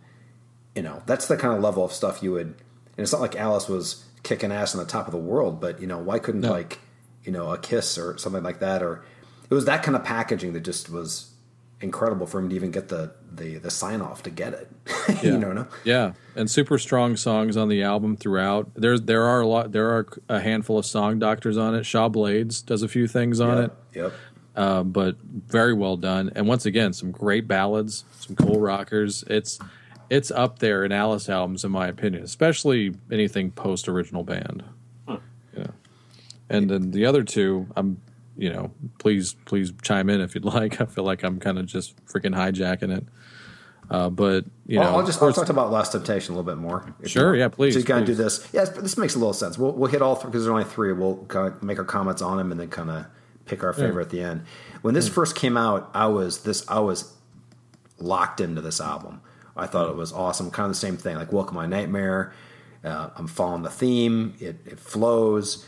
you know, that's the kind of level of stuff you would. And it's not like Alice was kicking ass on the top of the world, but you know, why couldn't No. like you know a Kiss or something like that, or it was that kind of packaging that just was incredible for him to even get the the, the sign off to get it. you know, no? Yeah, and super strong songs on the album throughout. There there are a lot. There are a handful of song doctors on it. Shaw Blades does a few things on Yep, it, Yep. Uh, but very well done. And once again, some great ballads, some cool rockers. It's it's up there in Alice albums, in my opinion, especially anything post original band. Yeah, and then the other two, I'm you know, please please chime in if you'd like. I feel like I'm kind of just freaking hijacking it. Uh, but you Well, know, I'll just of I'll talk about Last Temptation a little bit more. if you Sure, yeah, please, So you kind of do this. Yes, but this makes a little sense. We'll we'll hit all three because there's only three. We'll kind of make our comments on them and then kind of pick our favorite at the end. When this first came out, I was this I was locked into this album. I thought it was awesome. Kind of the same thing, like Welcome My Nightmare. Uh, I'm following the theme. It, it flows,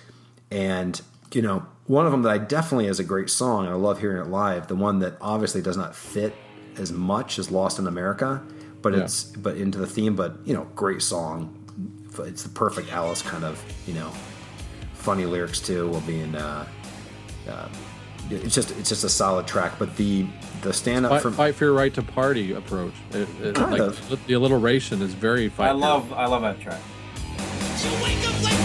and you know, one of them that I definitely is a great song, and I love hearing it live. The one that obviously does not fit as much as Lost in America, but Yeah. it's but into the theme. But you know, great song. It's the perfect Alice kind of you know, funny lyrics too, while being. Uh, uh, it's just it's just a solid track, but the the stand up fight, from fight for your right to party approach. It, it, Kind like of. the alliteration is very. Fight I love I love that track. You wake up late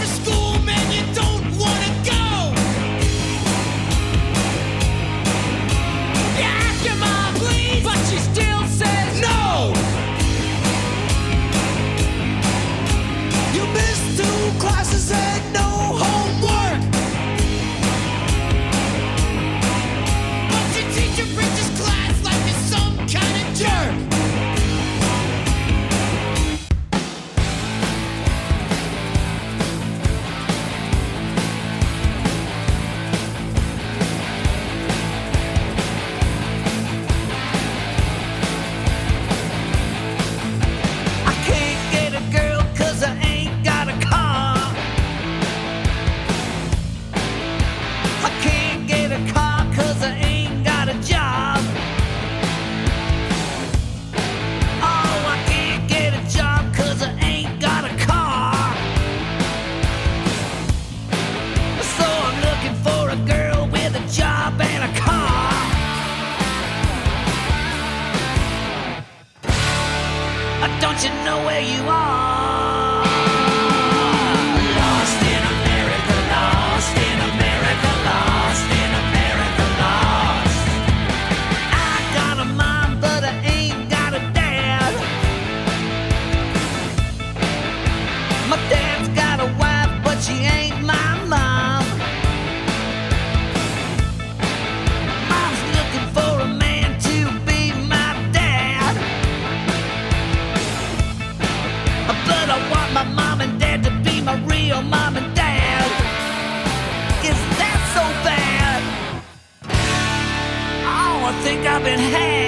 so bad? Oh, I think I've been had.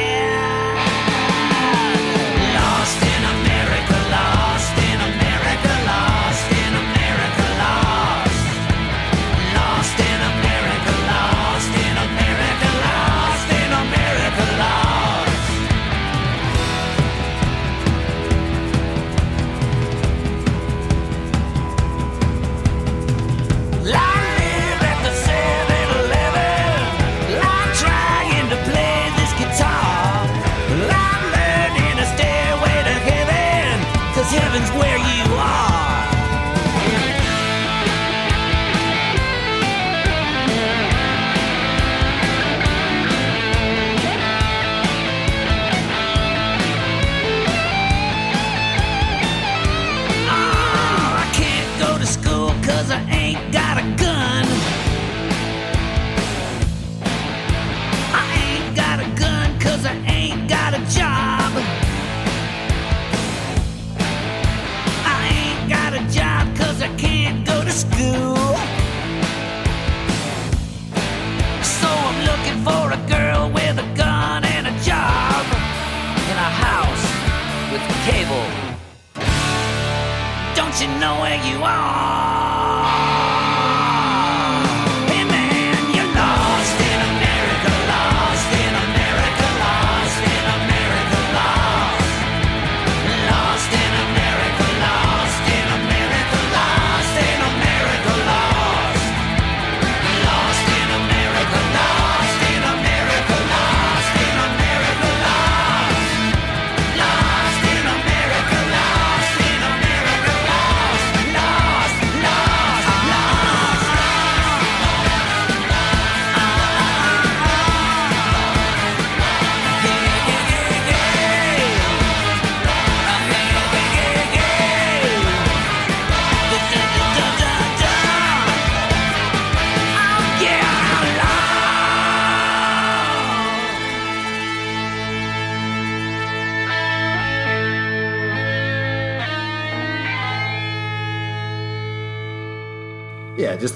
Know where you are?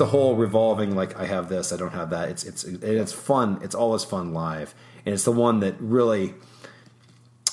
The whole revolving like I have this, I don't have that. It's it's it's fun. It's always fun live, and it's the one that really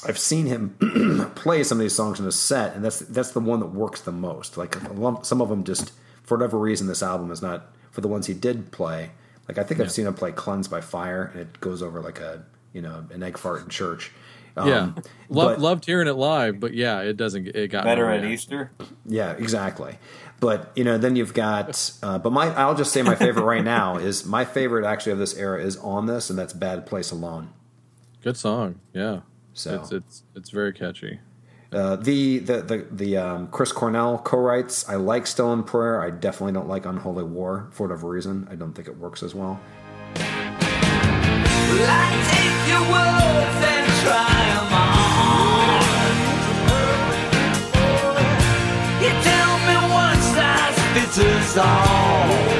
I've seen him play some of these songs in a set, and that's that's the one that works the most. Like a lump- some of them just for whatever reason, this album is not for the ones he did play. Like I think I've seen him play "Cleansed by Fire," and it goes over like a you know an egg fart in church. Um, yeah, Lo- but- loved hearing it live, but yeah, it doesn't. It got Better at. Easter. Yeah, exactly. But you know, then you've got. Uh, but my, I'll just say my favorite right now is my favorite actually of this era is on this, and that's "Bad Place Alone." Good song. Yeah, So it's it's it's very catchy. uh, the the the the um, Chris Cornell co-writes. I like "Stolen Prayer." I definitely don't like "Unholy War" for whatever reason. I don't think it works as well. Well, all.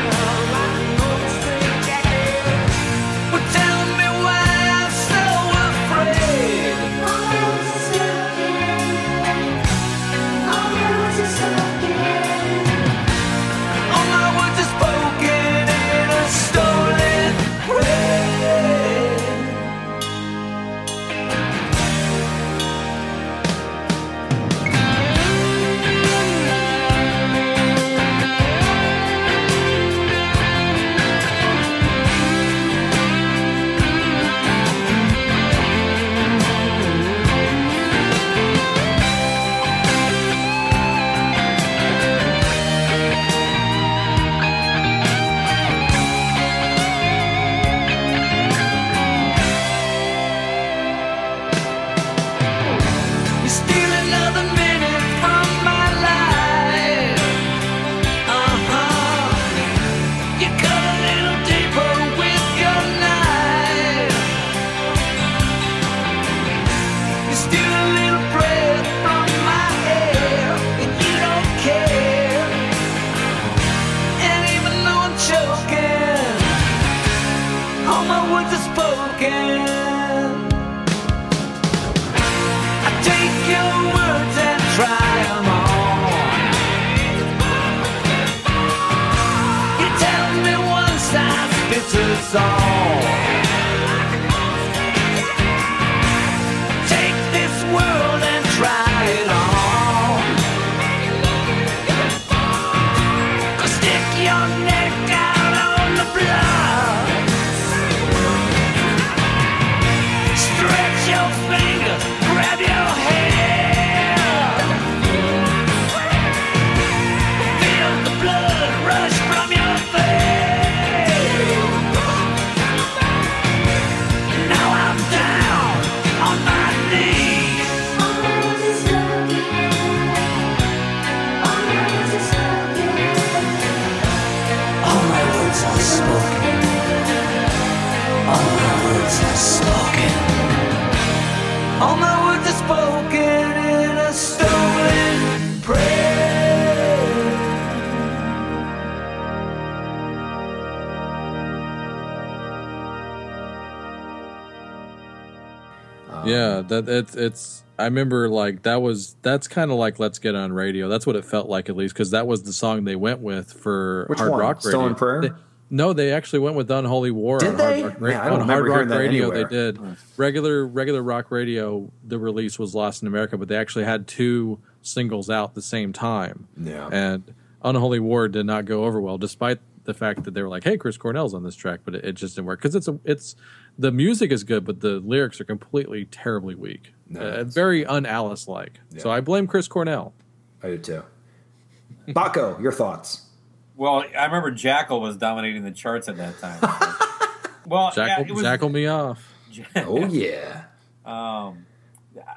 That it's it's. I remember like that was that's kind of like Let's Get On Radio. That's what it felt like at least because that was the song they went with for Which Hard one? Rock Radio. in Prayer? They- no, they actually went with Unholy War. Did on they? Hard Rock, Ra- Man, I don't on Hard Rock Radio, anywhere. they did. Regular regular rock radio. The release was Lost in America, but they actually had two singles out the same time. Yeah. and Unholy War did not go over well, despite the fact that they were like, "Hey, Chris Cornell's on this track," but it, it just didn't work because it's a it's the music is good, but the lyrics are completely terribly weak, No, uh, very un Alice like. So I blame Chris Cornell. I do too. Baco, your thoughts? Well, I remember Jackal was dominating the charts at that time. well, yeah, Jackal, it was, jackal me off. Oh yeah. Um,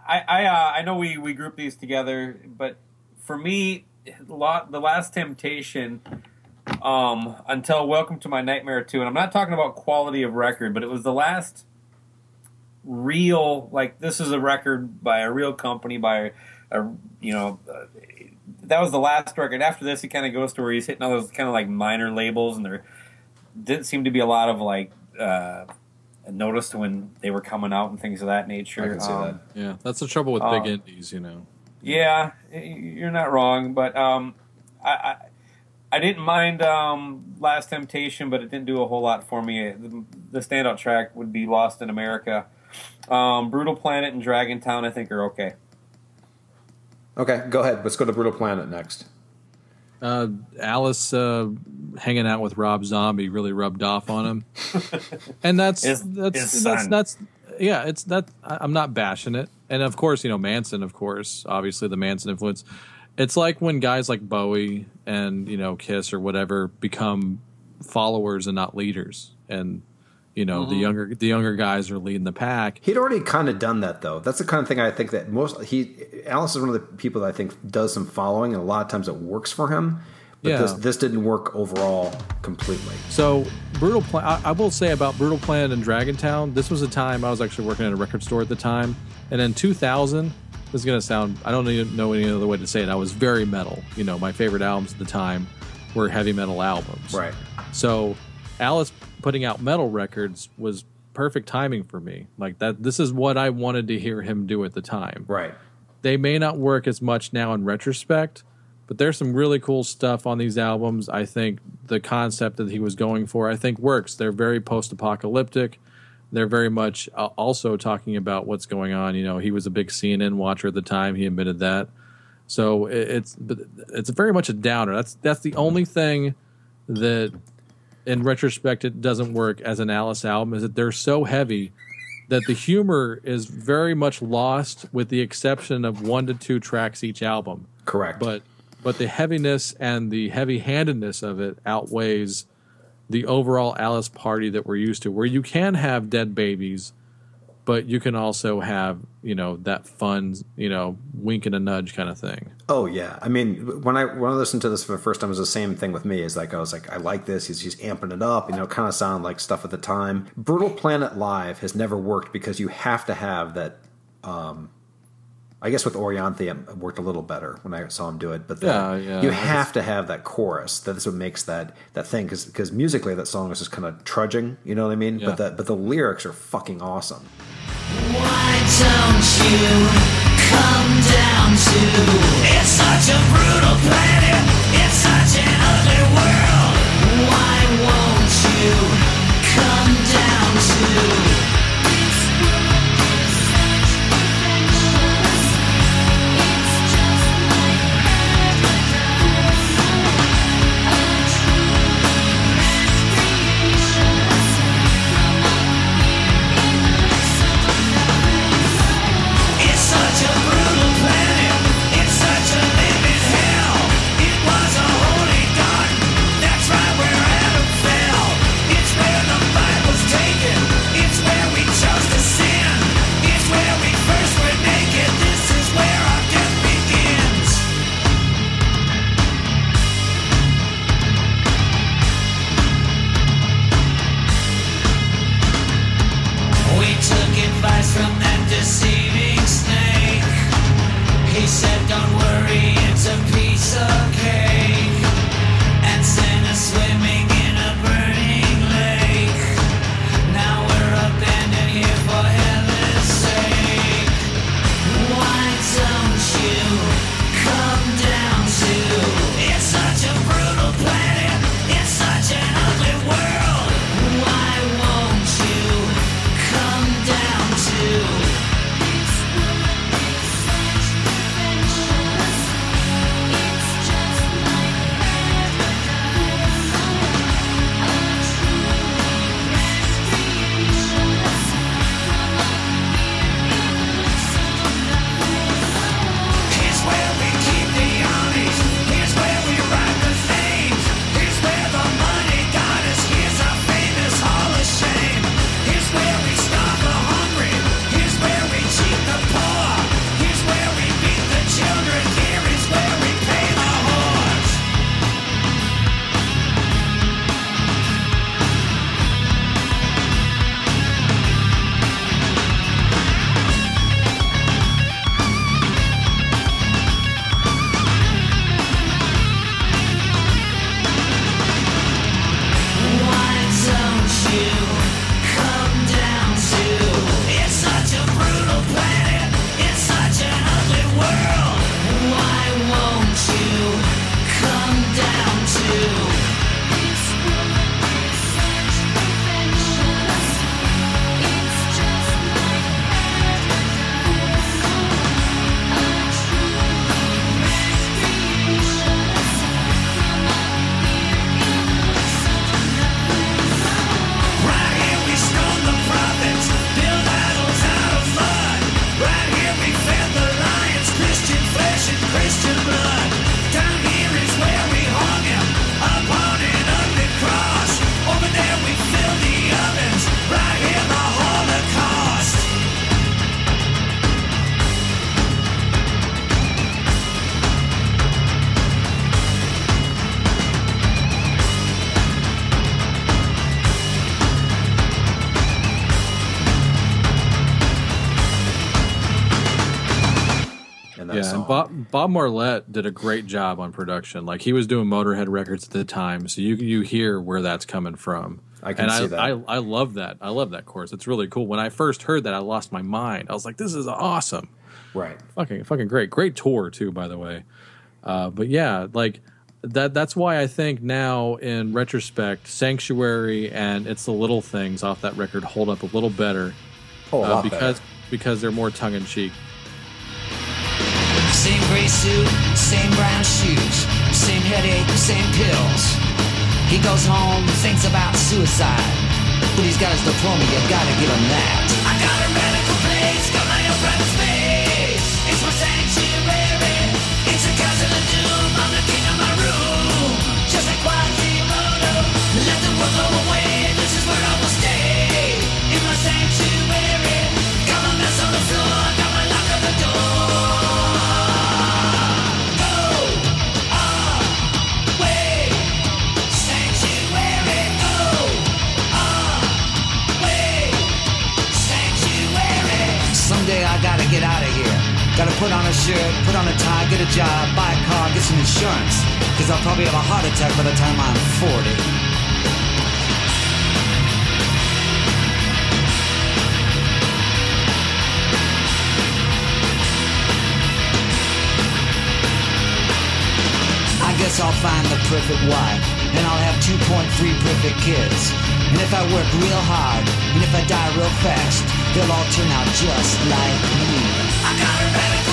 I I uh, I know we we group these together, but for me, lot the last temptation. Um, until Welcome to My Nightmare 2, and I'm not talking about quality of record, but it was the last real, like, this is a record by a real company, by a, you know, uh, that was the last record. After this, he kind of goes to where he's hitting all those kind of like minor labels, and there didn't seem to be a lot of like, uh, noticed when they were coming out and things of that nature. I can see Um, Yeah, that's the trouble with Uh, big indies, you know. yeah, you're not wrong, but um, I, I I didn't mind um, Last Temptation, but it didn't do a whole lot for me. The, the standout track would be Lost in America. Um, Brutal Planet and Dragontown, I think, are okay. Okay, go ahead. Let's go to Brutal Planet next. Uh, Alice uh, hanging out with Rob Zombie really rubbed off on him, and that's His- that's his that's son. that's yeah. It's that I'm not bashing it, and of course you know Manson, of course, obviously the Manson influence. It's like when guys like Bowie and you know Kiss or whatever become followers and not leaders, and you know the mm-hmm. younger the younger guys are leading the pack. He'd already kind of done that though. That's the kind of thing I think that most he Alice is one of the people that I think does some following, and a lot of times it works for him. But Yeah. this this didn't work overall completely. So brutal. Pla- I, I will say about brutal planet and Dragontown. This was a time I was actually working at a record store at the time, and in 2000, this is gonna sound. I don't even know any other way to say it. I was very metal. You know, my favorite albums at the time were heavy metal albums. Right. So Alice putting out metal records was perfect timing for me. Like that. This is what I wanted to hear him do at the time Right. they may not work as much now in retrospect, but there's some really cool stuff on these albums. I think the concept that he was going for, I think, works. They're very post-apocalyptic. They're very much uh, also talking about what's going on. You know, he was a big CNN watcher at the time. He admitted that. So it's but it's very much a downer. That's that's the only thing that, in retrospect, it doesn't work as an Alice album. Is that they're so heavy that the humor is very much lost with the exception of one to two tracks each album Correct. but but the heaviness and the heavy-handedness of it outweighs the overall Alice party that we're used to where you can have dead babies but you can also have you know that fun you know wink and a nudge kind of thing Oh yeah, I mean, when I when I listened to this for the first time, it was the same thing with me. Is like I was like, I like this. He's he's amping it up. You know, kind of sound like stuff at the time. Brutal Planet Live has never worked because you have to have that. Um, I guess with Orianthi, it worked a little better when I saw him do it. But the, Yeah, yeah, you I have to have that chorus. That's what makes that that thing because musically that song is just kind of trudging. You know what I mean? Yeah. But the but the lyrics are fucking awesome. Why don't you come down to? It's such a brutal planet. It's such an ugly world. Why won't you come down to? Bob Marlette did a great job on production. Like he was doing Motorhead records at the time, so you you hear where that's coming from. I can and see I, that. I I love that. I love that course. It's really cool. When I first heard that, I lost my mind. I was like, "This is awesome." right. fucking fucking great great tour too by the way uh, but yeah like that that's why i think now in retrospect sanctuary and it's the little things off that record hold up a little better Oh, a uh, lot because better. because they're more tongue-in-cheek Same gray suit, same brown shoes, same headache, same pills. He goes home, thinks about suicide, but he's got his diploma, you gotta give him that. I got a medical place, Gotta put on a shirt, put on a tie, get a job, buy a car, get some insurance. Cause I'll probably have a heart attack by the time I'm 40. I guess I'll find the perfect wife, and I'll have 2.3 perfect kids. And if I work real hard, and if I die real fast, they'll all turn out just like me. I got a radical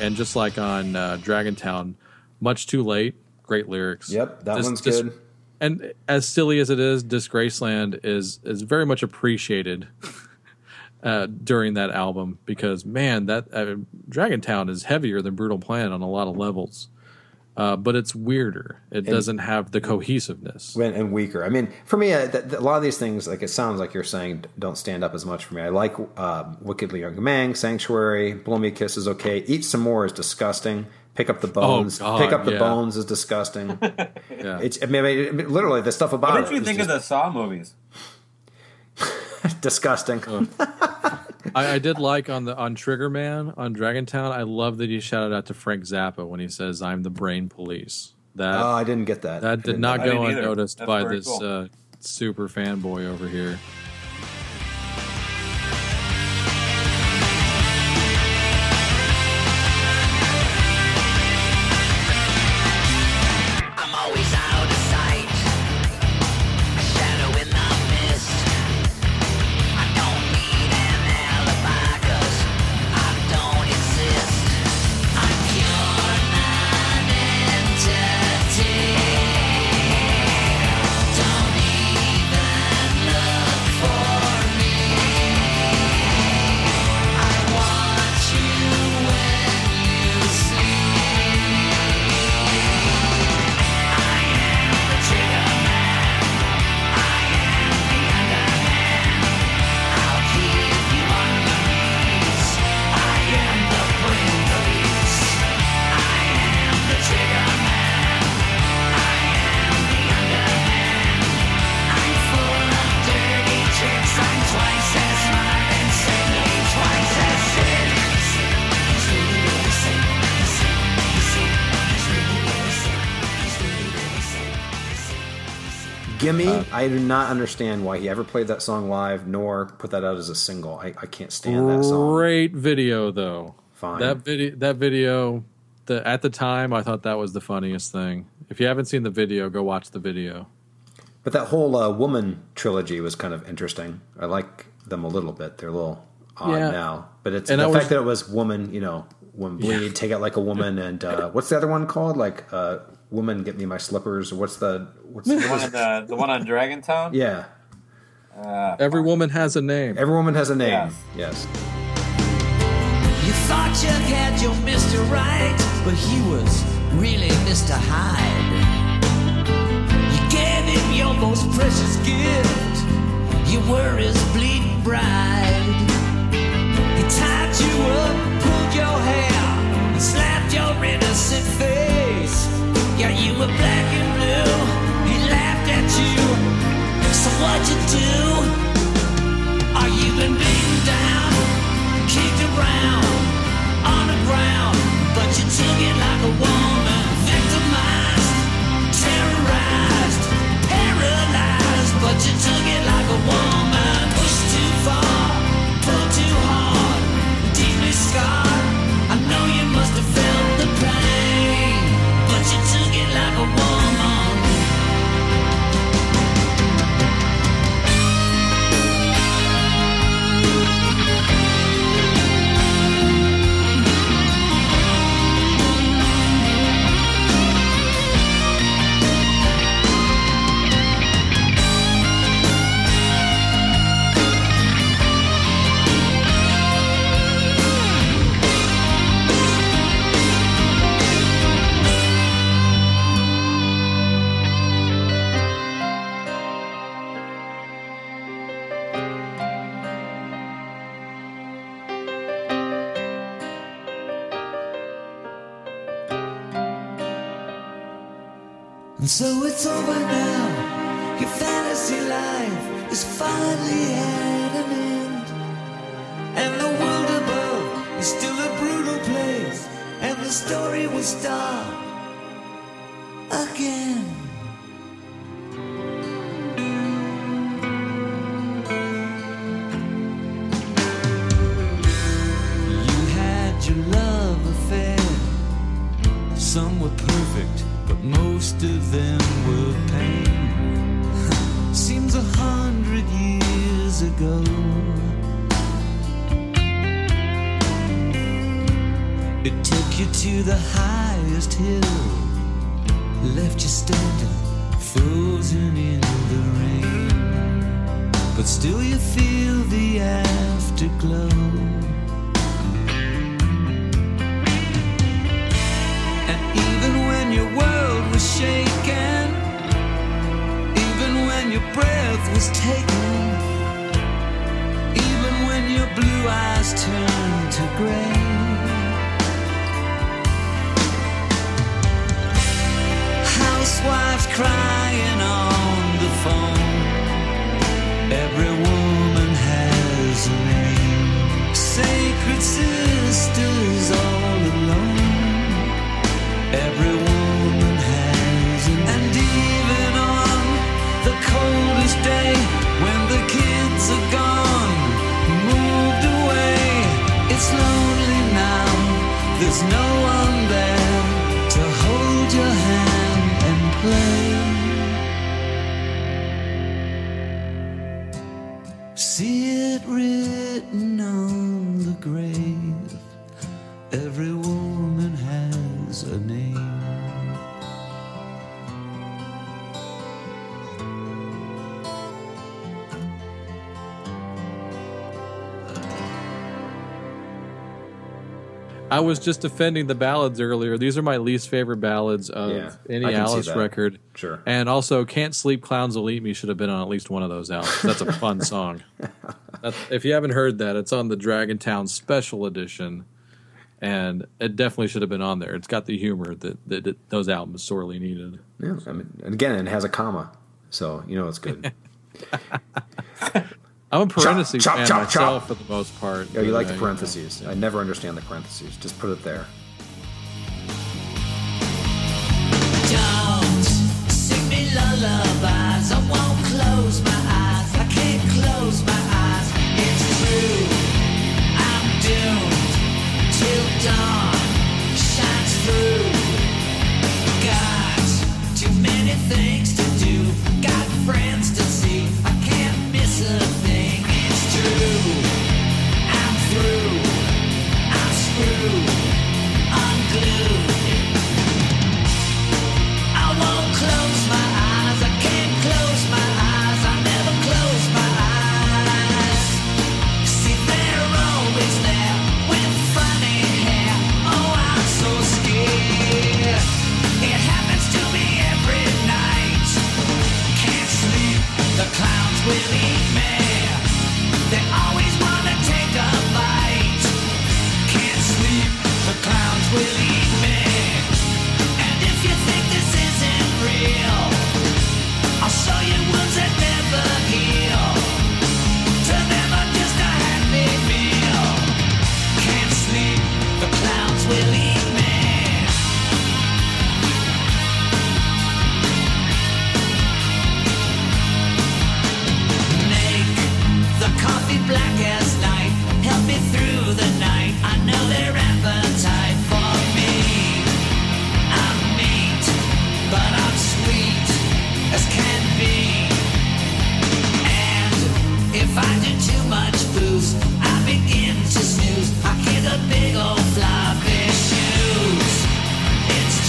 and just like on uh, dragontown much too late great lyrics Yep, that Dis- one's dis- good. and as silly as it is disgraceland is is very much appreciated uh, during that album because man that uh, dragontown is heavier than brutal planet on a lot of levels uh, but it's weirder it doesn't have the cohesiveness and, and weaker. I mean, for me, uh, th- th- a lot of these things, like it sounds like you're saying, don't stand up as much for me. I like uh, Wickedly Young Mang, Sanctuary, Blow Me a Kiss is okay. Eat Some More is disgusting. Pick up the bones. Oh, God, Pick up the yeah. bones is disgusting. yeah. it's I mean, I mean, literally the stuff about What did you is think of the Saw movies? disgusting? I, I did like on the on Trigger Man on Dragontown. I love that he shouted out to Frank Zappa when he says, "I'm the brain police." That oh, I didn't get that. That did didn't not know I go unnoticed That's by this cool. uh, super fanboy over here. I do not understand why he ever played that song live, nor put that out as a single. I, I can't stand that song. Great video though. Fine. That video. That video. The, at the time, I thought that was the funniest thing. If you haven't seen the video, go watch the video. But that whole uh, woman trilogy was kind of interesting. I like them a little bit. They're a little odd Yeah. now, but it's And the I fact was- that it was woman. You know, when bleed, take it like a woman, and uh, what's the other one called? Like uh, woman, get me my slippers. Or what's the what's The one, is, on, uh, the one on Dragontown? yeah? Every woman has a name. Every woman has a name. Yes. Yes. You thought you had your Mr. Right, but he was really Mr. Hyde. You gave him your most precious gift. You were his bleeding bride. He tied you up, pulled your hair, and slapped your innocent face. See it written on the grave. I was just defending the ballads earlier. These are my least favorite ballads of Yeah, any I can see Alice record. Sure. And also, "Can't Sleep, Clowns Will Eat Me" should have been on at least one of those albums. That's a fun song. That's, if you haven't heard that, it's on the Dragontown Special Edition, and it definitely should have been on there. It's got the humor that, that, that those albums sorely needed. Yeah, I mean, and again, it has a comma, so you know it's good. I'm a parentheses chop, fan chop, myself chop. for the most part. Yeah, you like the parentheses? I never understand the parentheses. Just put it there. with me.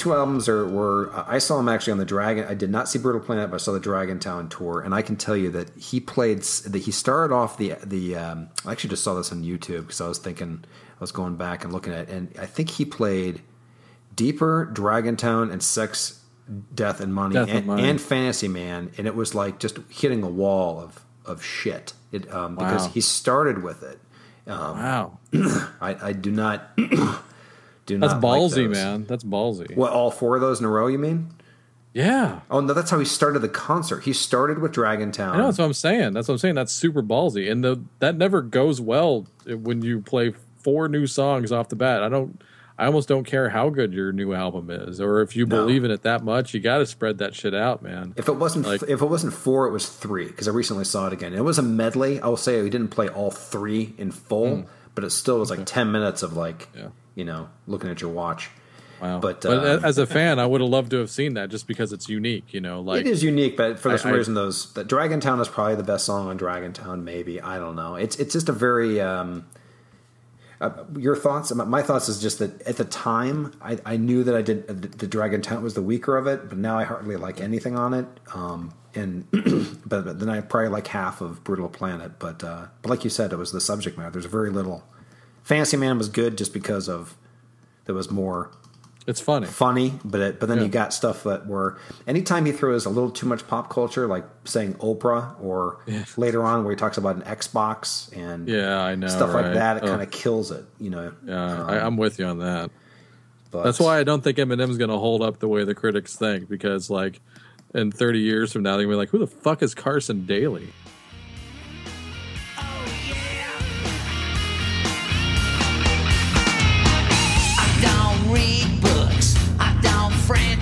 two albums are were I saw him actually on the Dragon. I did not see Brutal Planet, but I saw the Dragontown tour, and I can tell you that he played. That he started off the the. Um, I actually just saw this on YouTube because I was thinking I was going back and looking at, it, and I think he played Deeper, Dragontown, and Sex, Death and Money, Death and and, Money. and Fantasy Man, and it was like just hitting a wall of of shit. It um, because he started with it. Wow, I, I do not. do that's not like ballsy, those. man. That's ballsy. What all four of those in a row? You mean? Yeah, Oh no, that's how he started the concert. He started with Dragontown. I know. That's what I'm saying. That's what I'm saying. That's super ballsy, and the that never goes well when you play four new songs off the bat. I don't. I almost don't care how good your new album is, or if you No. believe in it that much. You got to spread that shit out, man. If it wasn't Like- if it wasn't four, it was three because I recently saw it again. It was a medley. I will say he didn't play all three in full, mm. but it still was like ten minutes of like. Yeah. You know looking at your watch. Wow. But, But, uh, as a fan, I would have loved to have seen that just because it's unique. You know, like it is unique, but for some I- reason, those that Dragontown is probably the best song on Dragontown. Maybe I don't know. It's it's just a very. Um, uh, your thoughts? My- My thoughts is just that at the time, I, I knew that I did uh, the Dragontown was the weaker of it, but now I hardly like anything on it. Um, and but, but then I probably like half of Brutal Planet. But uh, but like you said, it was the subject matter. There's very little. Fantasy Man was good just because of there was more it's funny. funny, but it, but then Yeah. you got stuff that were anytime he throws a little too much pop culture, like saying Oprah, or later on where he talks about an Xbox and Yeah, I know. stuff like that, it Oh, kind of kills it, you know. Yeah, I, um, I'm with you on that. But That's why I don't think Eminem's going to hold up the way the critics think because, like, in 30 years from now, they're going to be like, who the fuck is Carson Daly? Read books. I don't French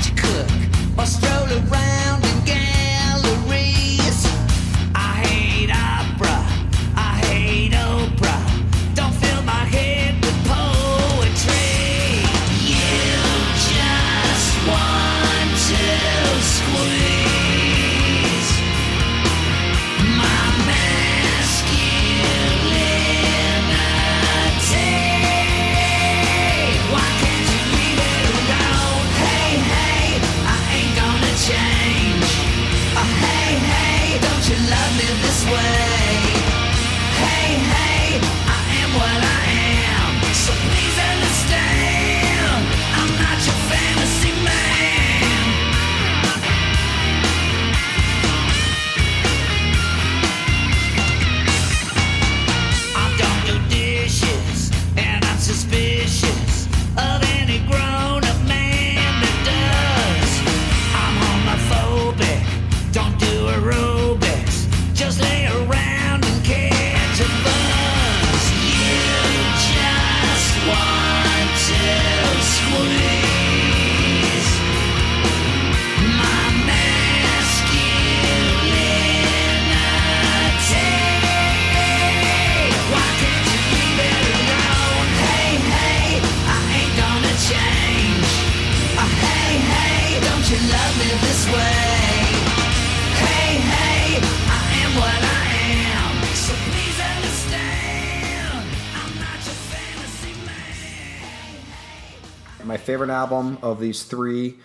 album of these three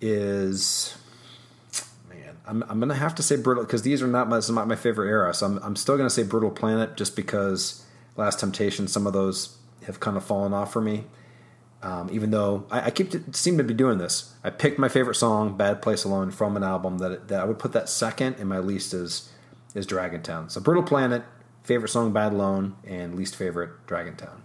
is man. I'm I'm gonna have to say Brutal because these are not my this is not my favorite era. So I'm I'm still gonna say Brutal Planet just because Last Temptation, some of those have kind of fallen off for me. Um, even though I, I keep to, seem to be doing this, I picked my favorite song, "Bad Place Alone," from an album that that I would put that second, and my least is is Dragontown. So Brutal Planet, favorite song, Bad Alone, and least favorite, Dragontown.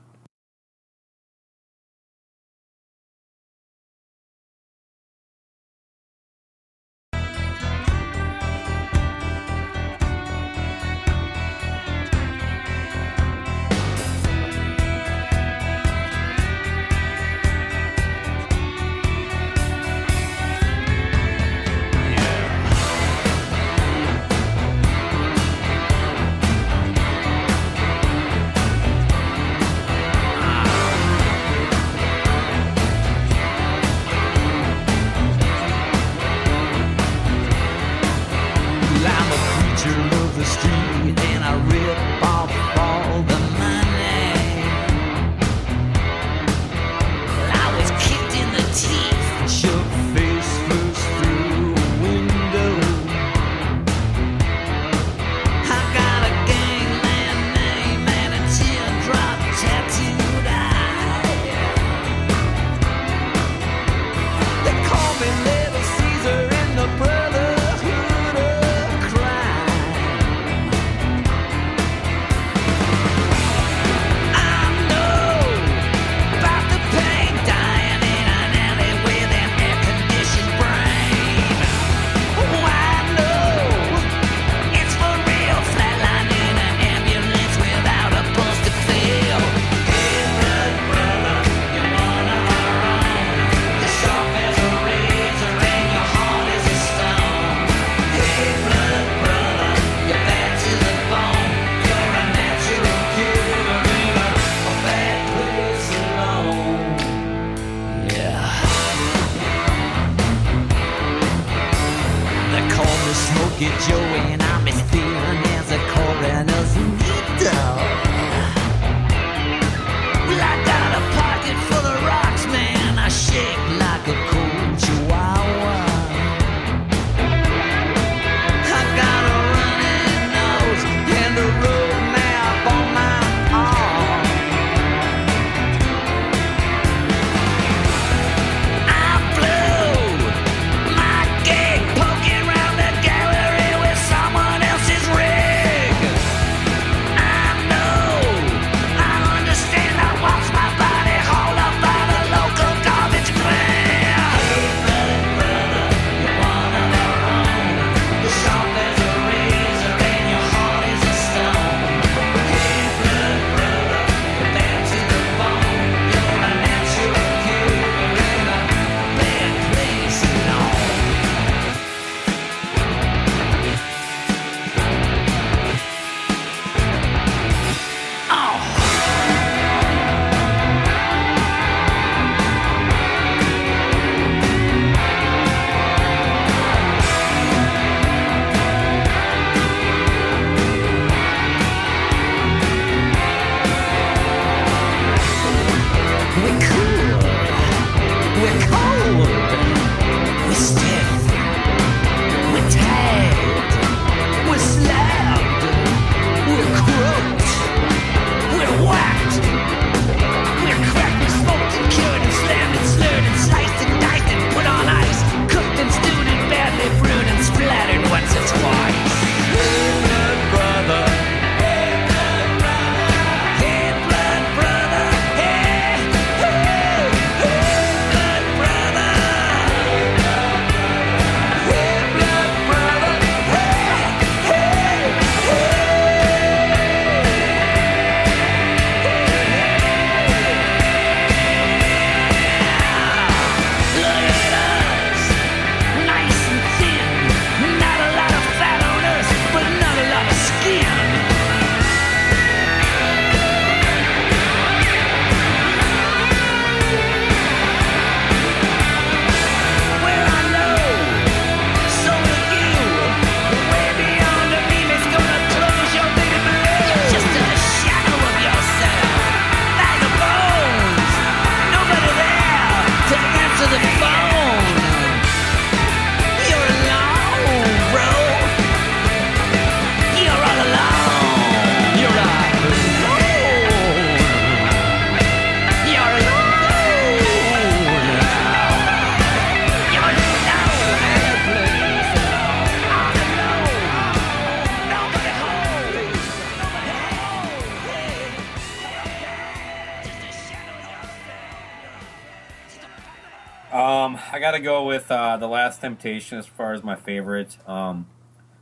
Temptation as far as my favorite. Um,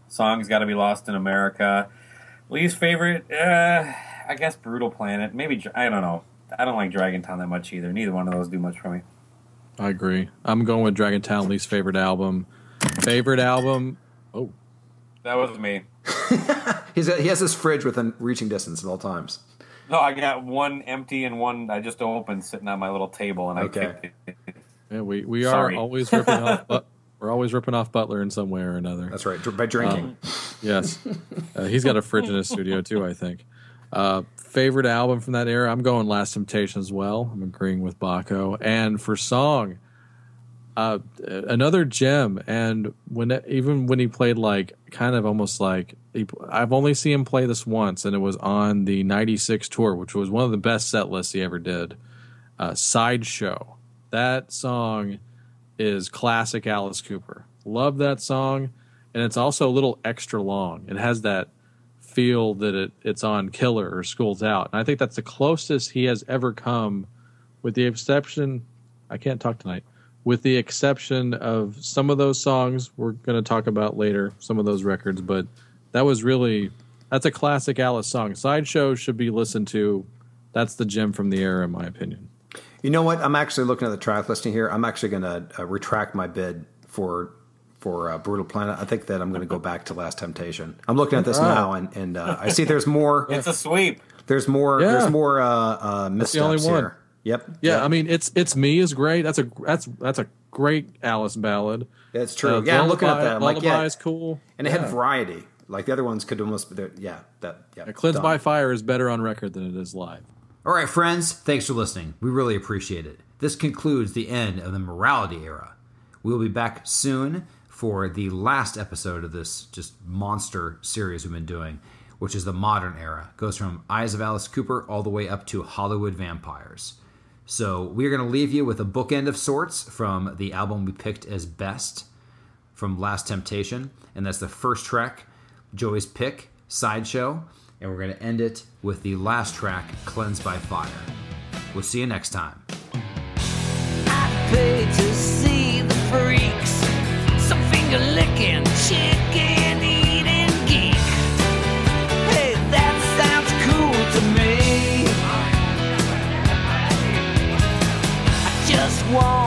song's got to be Lost in America. Least favorite, uh, I guess Brutal Planet. Maybe I don't know. I don't like Dragontown that much either. Neither one of those do much for me. I agree. I'm going with Dragontown, least favorite album. Favorite album. Oh, That was me. He's he has his fridge within reaching distance at all times. No, I got one empty and one I just opened sitting on my little table, and I Okay. kicked it. yeah, we we are Sorry. always ripping off. We're always ripping off Butler in some way or another. That's right. By drinking. Yes, uh, he's got a fridge in his studio too. I think. Uh, favorite album from that era? I'm going Last Temptation as well. I'm agreeing with Baco. And for song, uh, another gem. And when even when he played like kind of almost like he, I've only seen him play this once, and it was on the '96 tour, which was one of the best set lists he ever did. Uh, Sideshow. That song is classic Alice Cooper. Love that song, and it's also a little extra long. It has that feel that it, it's on Killer or School's Out, and I think that's the closest he has ever come, with the exception. I can't talk tonight. With the exception of some of those songs we're going to talk about later, some of those records, but that was really that's a classic Alice song. Sideshow should be listened to. That's the gem from the era, in my opinion. You know what? I'm actually looking at the track listing here. I'm actually going to uh, retract my bid for for uh, Brutal Planet. I think that I'm going to go back to Last Temptation. I'm looking at this now, and and uh, I see there's more. It's a sweep. There's more. Yeah. There's more uh, uh, missteps only one. here. Yep. Yeah, Yep. I mean, it's it's me is great. That's a that's that's a great Alice ballad. That's true. Uh, yeah, I'm looking at Lullaby- that. I'm like, Lullaby yeah, is cool. and it yeah. had variety. Like the other ones could almost. Yeah, that. Yeah. Cleansed done. by Fire is better on record than it is live. All right, friends, thanks for listening. We really appreciate it. This concludes the end of the morality era. We will be back soon for the last episode of this just monster series we've been doing, which is the modern era. It goes from Eyes of Alice Cooper all the way up to Hollywood Vampires. So we're going to leave you with a bookend of sorts from the album we picked as best from Last Temptation, and that's the first track, Joey's pick, Sideshow, and we're going to end it with the last track, Cleansed by Fire. We'll see you next time. pay to see the freaks. Some finger licking, chicken eating geek. Hey, that sounds cool to me. I just wanna